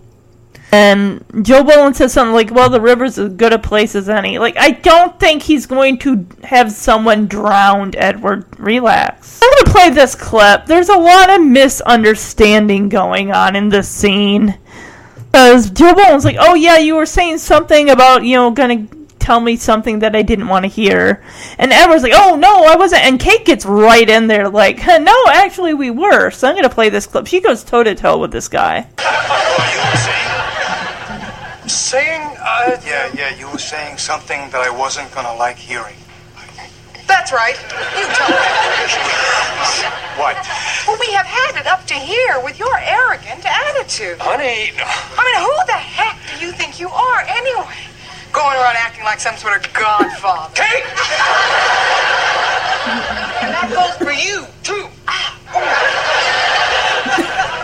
And Joe Bolin says something like, "Well, the river's as good a place as any." Like, I don't think he's going to have someone drowned. Edward, relax. I'm gonna play this clip. There's a lot of misunderstanding going on in this scene. Because Joe Bolins like, "Oh yeah, you were saying something about you know gonna tell me something that I didn't want to hear," and Edward's like, "Oh no, I wasn't." And Kate gets right in there, like, "No, actually, we were." So I'm gonna play this clip. She goes toe to toe with this guy. Saying, uh, yeah, yeah, you were saying something that I wasn't gonna like hearing. That's right. You tell me. What? Well, we have had it up to here with your arrogant attitude. Honey, I mean, who the heck do you think you are anyway? Going around acting like some sort of godfather. Kate! And that goes for you, too.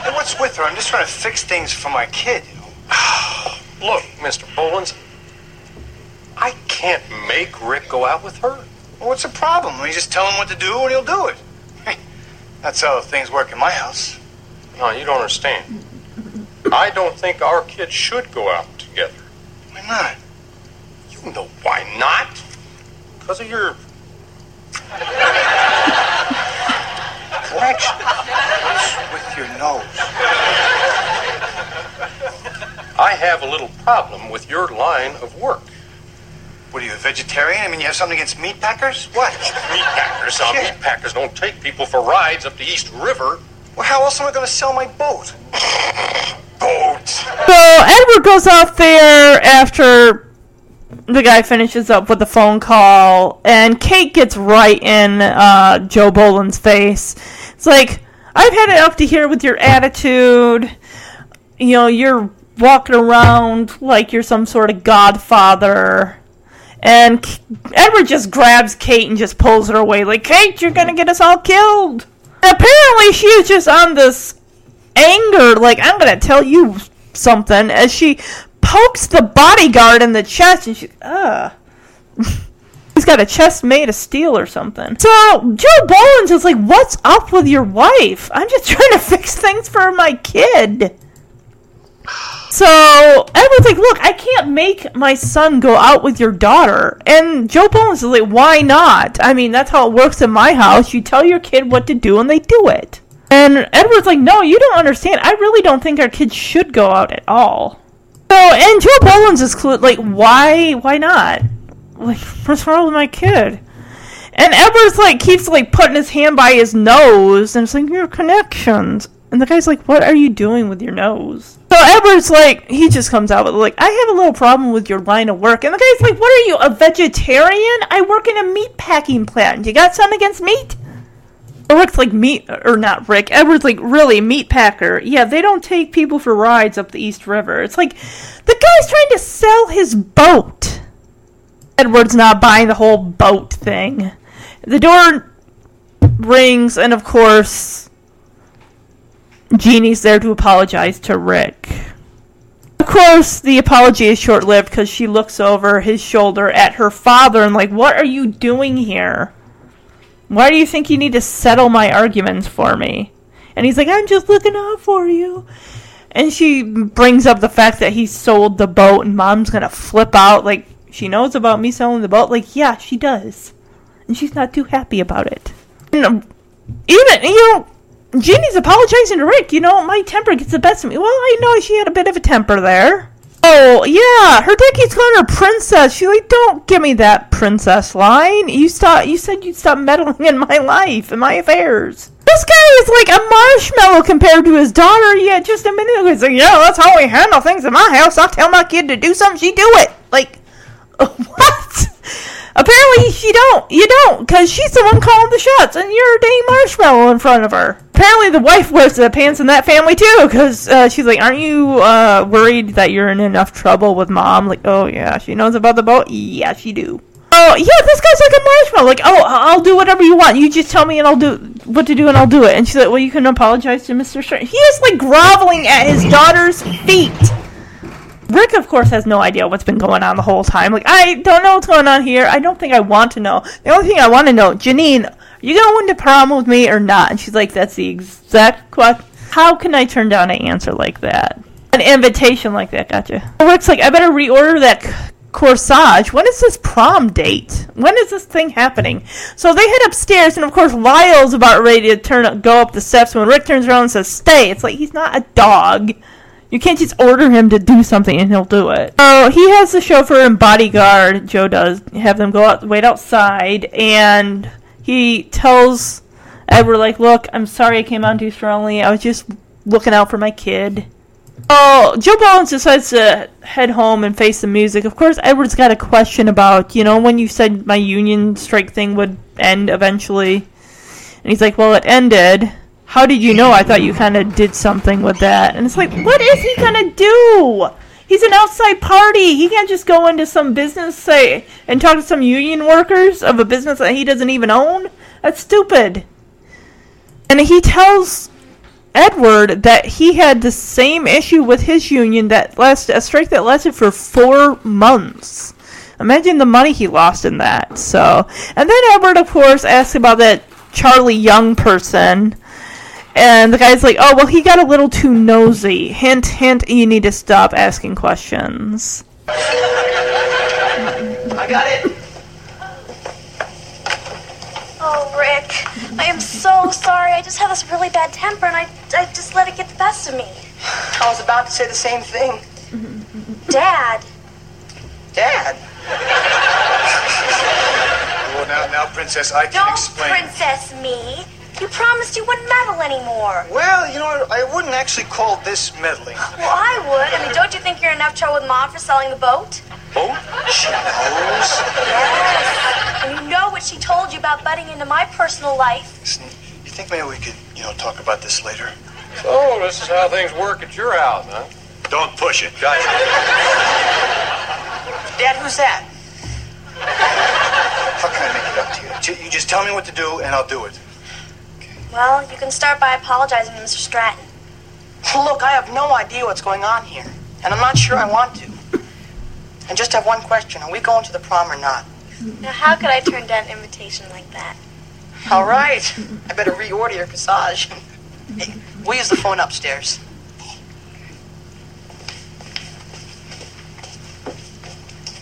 Hey, what's with her? I'm just trying to fix things for my kid. You know? <sighs> Look, Mr. Bolins, I can't make Rick go out with her. Well, what's the problem? You just tell him what to do and he'll do it. That's how things work in my house. No, you don't understand. I don't think our kids should go out together. Why not? You know why not? Because of your Direction. With your nose? I have a little problem with your line of work. What are you, a vegetarian? I mean, you have something against meat packers? What? Meat packers. Our meat packers don't take people for rides up the East River. Well, how else am I going to sell my boat? Boat. So Edward goes out there after the guy finishes up with the phone call, and Kate gets right in uh, Joe Bolin's face. It's like, I've had it up to here with your attitude. You know, you're walking around like you're some sort of godfather. And Edward just grabs Kate and just pulls her away, like, Kate, you're gonna get us all killed. Apparently, she's just on this anger, like, I'm gonna tell you something, as she pokes the bodyguard in the chest, and she, ugh. <laughs> He's got a chest made of steel or something. So, Joe Bolins is like, what's up with your wife? I'm just <laughs> trying to fix things for my kid. So, Edward's like, look, I can't make my son go out with your daughter. And Joe Bolins is like, why not? I mean, that's how it works in my house. You tell your kid what to do and they do it. And Edward's like, no, you don't understand. I really don't think our kids should go out at all. So, and Joe Bolins is clu- like, why, why not? Like, what's wrong with my kid? And Edward's like, keeps like putting his hand by his nose and it's like, your connections. And the guy's like, What are you doing with your nose? So Edward's like, he just comes out with, like, I have a little problem with your line of work. And the guy's like, What are you, a vegetarian? I work in a meat packing plant. You got something against meat? Rick's like meat, or not Rick. Edward's like really meat packer. Yeah, they don't take people for rides up the East River. It's like the guy's trying to sell his boat. Edward's not buying the whole boat thing. The door rings, and of course, Jeannie's there to apologize to Rick. Of course, the apology is short lived because she looks over his shoulder at her father and, like, what are you doing here? Why do you think you need to settle my arguments for me? And he's like, I'm just looking out for you. And she brings up the fact that he sold the boat and mom's gonna flip out. Like, she knows about me selling the boat. Like, yeah, she does. And she's not too happy about it. And, um, even, you know, Jeannie's apologizing to Rick. You know, my temper gets the best of me. Well, I know she had a bit of a temper there. Oh, yeah, her dad keeps calling her princess. She's like, don't give me that princess line. You stop. You said you'd stop meddling in my life and my affairs. This guy is like a marshmallow compared to his daughter. Yeah, just a minute ago, he's like, yeah, that's how we handle things in my house. I tell my kid to do something, she do it. Like, <laughs> what? Apparently, she don't. You don't, because she's the one calling the shots, and you're a dang marshmallow in front of her. Apparently, the wife wears the pants in that family too, because uh, she's like, "Aren't you uh, worried that you're in enough trouble with mom?" Like, "Oh yeah, she knows about the boat. Yeah, she do." Oh yeah, this guy's like a marshmallow. Like, "Oh, I'll do whatever you want. You just tell me, and I'll do what to do, and I'll do it." And she's like, "Well, you can apologize to Mister Stern." He is like groveling at his daughter's feet. Rick, of course, has no idea what's been going on the whole time. Like, I don't know what's going on here. I don't think I want to know. The only thing I want to know, Jeannie, are you going to prom with me or not? And she's like, that's the exact question. How can I turn down an answer like that? An invitation like that, gotcha. Rick's like, I better reorder that corsage. When is this prom date? When is this thing happening? So they head upstairs, and of course, Lyle's about ready to turn up, go up the steps when Rick turns around and says, stay. It's like, he's not a dog. You can't just order him to do something and he'll do it. So he has the chauffeur and bodyguard, Joe does, have them go out, wait outside, and he tells Edward, like, look, I'm sorry I came on too strongly. I was just looking out for my kid. Oh, Joe Bolins decides to head home and face the music. Of course, Edward's got a question about, you know, when you said my union strike thing would end eventually. And he's like, well, it ended how did you know? I thought you kind of did something with that. And it's like, what is he gonna do? He's an outside party. He can't just go into some business, say, and talk to some union workers of a business that he doesn't even own. That's stupid. And he tells Edward that he had the same issue with his union that lasted a strike that lasted for four months. Imagine the money he lost in that. So, and then Edward, of course, asks about that Charlie Young person. And the guy's like, oh, well, he got a little too nosy. Hint, hint, you need to stop asking questions. I got it. Oh, Rick, I am so sorry. I just have this really bad temper, and I, I just let it get the best of me. I was about to say the same thing. Dad, Dad. Well, now, now, Princess, I can don't explain. princess me. You promised you wouldn't meddle anymore. Well, you know, I wouldn't actually call this meddling. Well, I would. I mean, don't you think you're in enough trouble with Mom for selling the boat? Boat? She knows. Yes. And you know what she told you about butting into my personal life. Listen, you think maybe we could, you know, talk about this later? So, this is how things work at your house, huh? Don't push it. Gotcha. Dad, who's that? How can I make it up to you? You just tell me what to do, and I'll do it. Well, you can start by apologizing to Mr. Stratton. Look, I have no idea what's going on here, and I'm not sure I want to. I just have one question: Are we going to the prom or not? Now, how could I turn down an invitation like that? All right. I better reorder your corsage. Hey, we'll use the phone upstairs.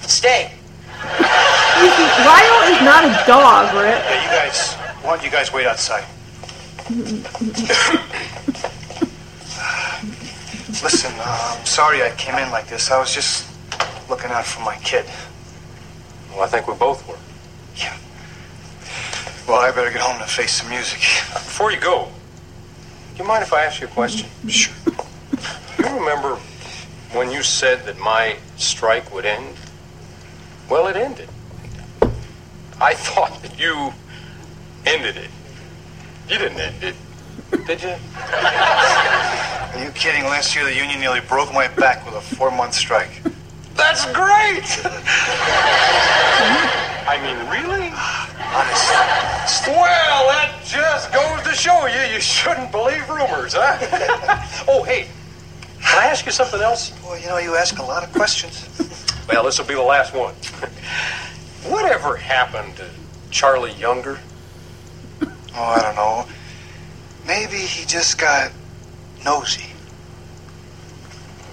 Stay. Lyle is not a dog, Rick. Hey, you guys, why don't you guys wait outside? Listen, uh, I'm sorry I came in like this. I was just looking out for my kid. Well, I think we both were. Yeah. Well, I better get home and face some music. Before you go, Do you mind if I ask you a question? Sure. You remember when you said that my strike would end? Well, it ended. I <laughs> thought that you ended it. You didn't end it, did you? Are you kidding? Last year the union nearly broke my back with a four-month strike. That's great! I mean, really? Honest. Well, that just goes to show you you shouldn't believe rumors, huh? <laughs> oh, hey, can I ask you something else? Boy, you know, you ask a lot of questions. Well, this will be the last one. Whatever happened to Charlie Younger? Oh, I don't know. Maybe he just got nosy.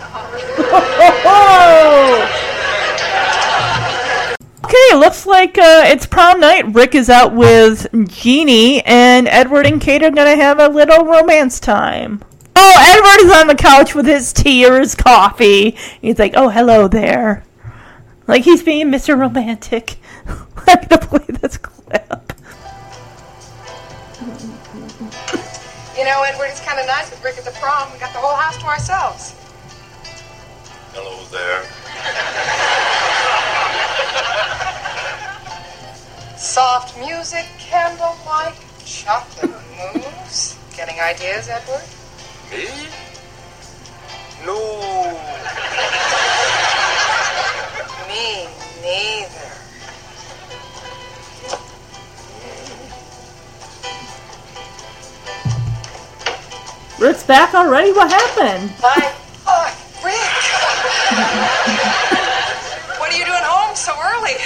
<laughs> Okay, looks like uh, it's prom night. Rick is out with Jeannie, and Edward and Kate are gonna have a little romance time. Oh, Edward is on the couch with his tea or his coffee. He's like, "Oh, hello there," like he's being Mr. Romantic. <laughs> I'm gonna play this clip. You know, Edward, it's kind of nice with Rick at the prom. We got the whole house to ourselves. Hello there. Soft music, candlelight, chocolate <laughs> mousse. Getting ideas, Edward? Me? No. Me neither. Rick's back already. What happened? Bye. Oh, Rick! what are you doing home so early?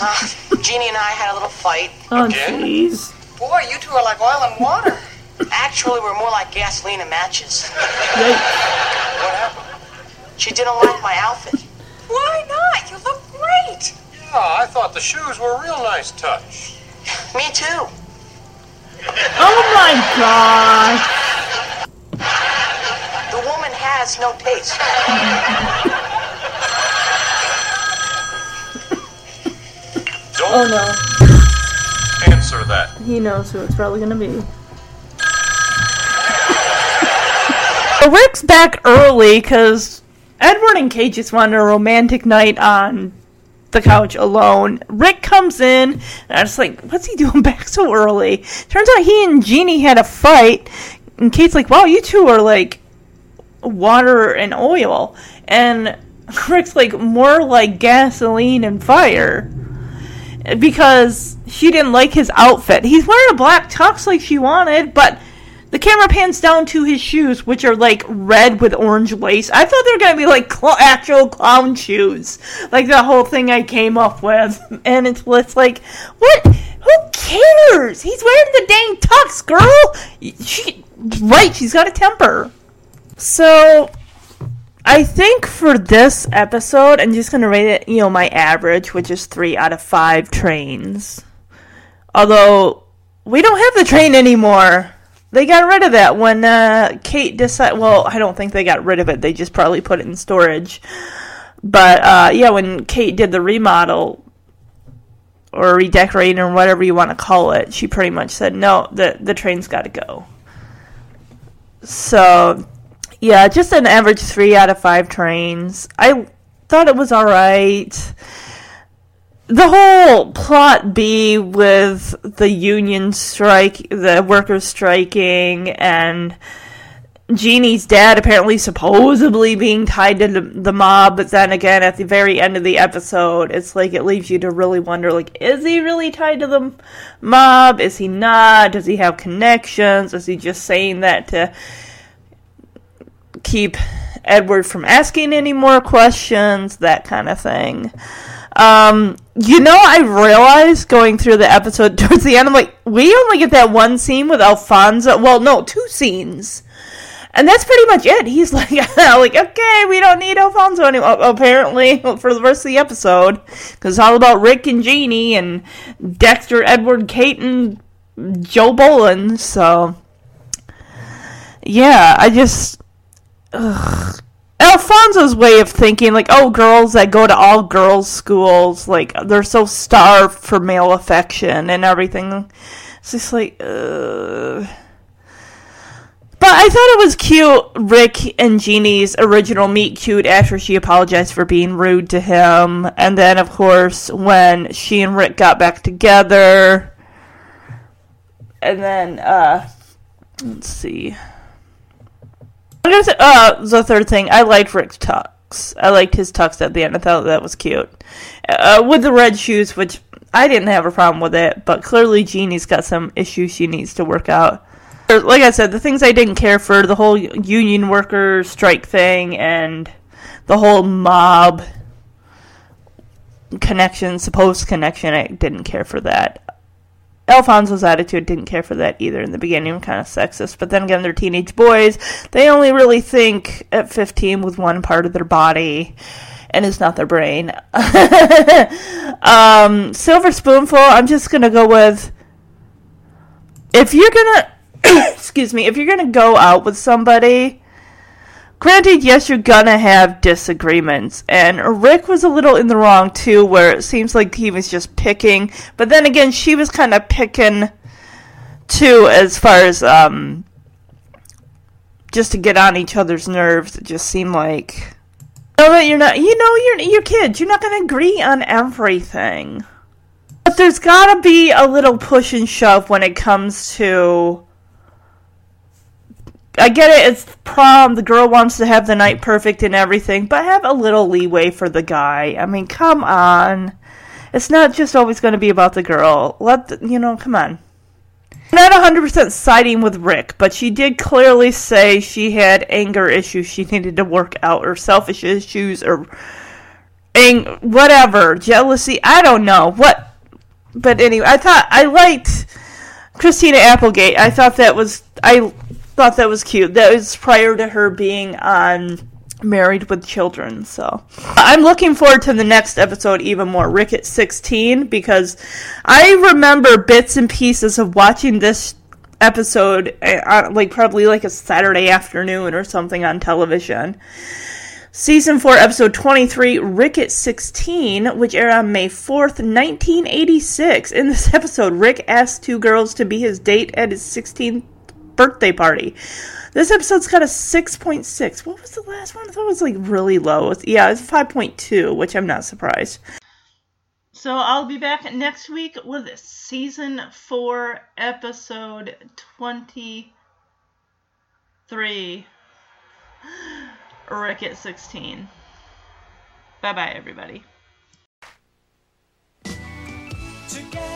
Uh, Jeannie and I had a little fight. Oh, Again? jeez. Boy, you two are like oil and water. <laughs> Actually, we're more like gasoline and matches. Yikes. What happened? She didn't like my outfit. Why not? You look great. Yeah, I thought the shoes were a real nice touch. Me too. Oh my gosh. The has no taste. Don't Oh no. answer that. He knows who it's probably gonna be. <laughs> So Rick's back early because Edward and Kate just wanted a romantic night on the couch alone. Rick comes in, and I was like, what's he doing <laughs> back so early? Turns out he and Jeannie had a fight, and Kate's like, wow, you two are like water and oil. And <laughs> Rick's like, more like gasoline and fire because she didn't like his outfit. He's wearing a black tux like she wanted, but the camera pans down to his shoes, which are like red with orange lace. I thought they were gonna be like cl- actual clown shoes, like the whole thing I came up with. <laughs> And it's, it's like, what? Who cares? He's wearing the dang tux, girl. She right? She's got a temper. So I think for this episode, I'm just gonna rate it, you know, my average, which is three out of five trains. Although we don't have the train anymore. They got rid of that when uh, Kate decided. Well, I don't think they got rid of it. They just probably put it in storage. But uh, yeah, when Kate did the remodel or redecorating or whatever you want to call it, she pretty much said no. the The train's got to go. So yeah, just an average three out of five trains. I thought it was alright. The whole plot B with the union strike, the workers striking, and Jeannie's dad apparently supposedly being tied to the, the mob, but then again, at the very end of the episode, it's like it leaves you to really wonder, like, is he really tied to the mob? Is he not? Does he have connections? Is he just saying that to keep Edward from asking any more questions, that kind of thing. Um, you know, I realized going through the episode <laughs> towards the end, I'm like, we only get that one scene with Alfonso. Well, no, two scenes. And that's pretty much it. He's <laughs> like, like, okay, we don't need Alfonso anymore, apparently, <laughs> for the rest of the episode. Because it's all about Rick and Jeannie and Dexter, Edward, Kate, and Joe Bolin. So, yeah, I just. Ugh. Alfonso's way of thinking, like, oh, girls that go to all girls schools, like, they're so starved for male affection and everything. It's just like, uh. But I thought it was cute, Rick and Jeannie's original meet cute after she apologized for being rude to him. And then, of course, when she and Rick got back together. And then, uh, let's see. Uh, the third thing, I liked Rick's tux. I liked his tux at the end. I thought that was cute. Uh, with the red shoes, which I didn't have a problem with it, but clearly Jeannie's got some issues she needs to work out like I said, the things I didn't care for, the whole union worker strike thing and the whole mob connection, supposed connection, I didn't care for that. Alfonso's attitude didn't care for that either in the beginning, kind of sexist. But then again, they're teenage boys. They only really think at 15 with one part of their body, and it's not their brain. <laughs> um, Silver Spoonful, I'm just going to go with if you're going <coughs> to excuse me, if you're going to go out with somebody, granted, yes, you're to have disagreements. And Rick was a little in the wrong, too, where it seems like he was just picking. But then again, she was kind of picking, too, as far as, um, just to get on each other's nerves. It just seemed like. know that you're not, you know, you're, you're kids. You're not going to agree on everything. But there's got to be a little push and shove when it comes to I get it, it's prom, the girl wants to have the night perfect and everything, but have a little leeway for the guy. I mean, come on. It's not just always going to be about the girl. Let, the, you know, come on. Not 100% siding with Rick, but she did clearly say she had anger issues she needed to work out, or selfish issues, or ang- whatever, jealousy, I don't know. What? But anyway, I thought, I liked Christina Applegate. I thought that was, I thought that was cute. That was prior to her being on Married with Children. So I'm looking forward to the next episode even more. Rick at 16 because I remember bits and pieces of watching this episode uh, like probably like a Saturday afternoon or something on television. Season 4, episode 23, Rick at 16, which aired on May 4th, 1986. In this episode, Rick asks two girls to be his date at his 16th birthday party. This episode's got a 6.6. What was the last one? I thought it was like really low. yeah, it's 5.2, which I'm not surprised. So I'll be back next week with season 4, episode 23. <gasps> Rick at 16. Bye bye, everybody. Together.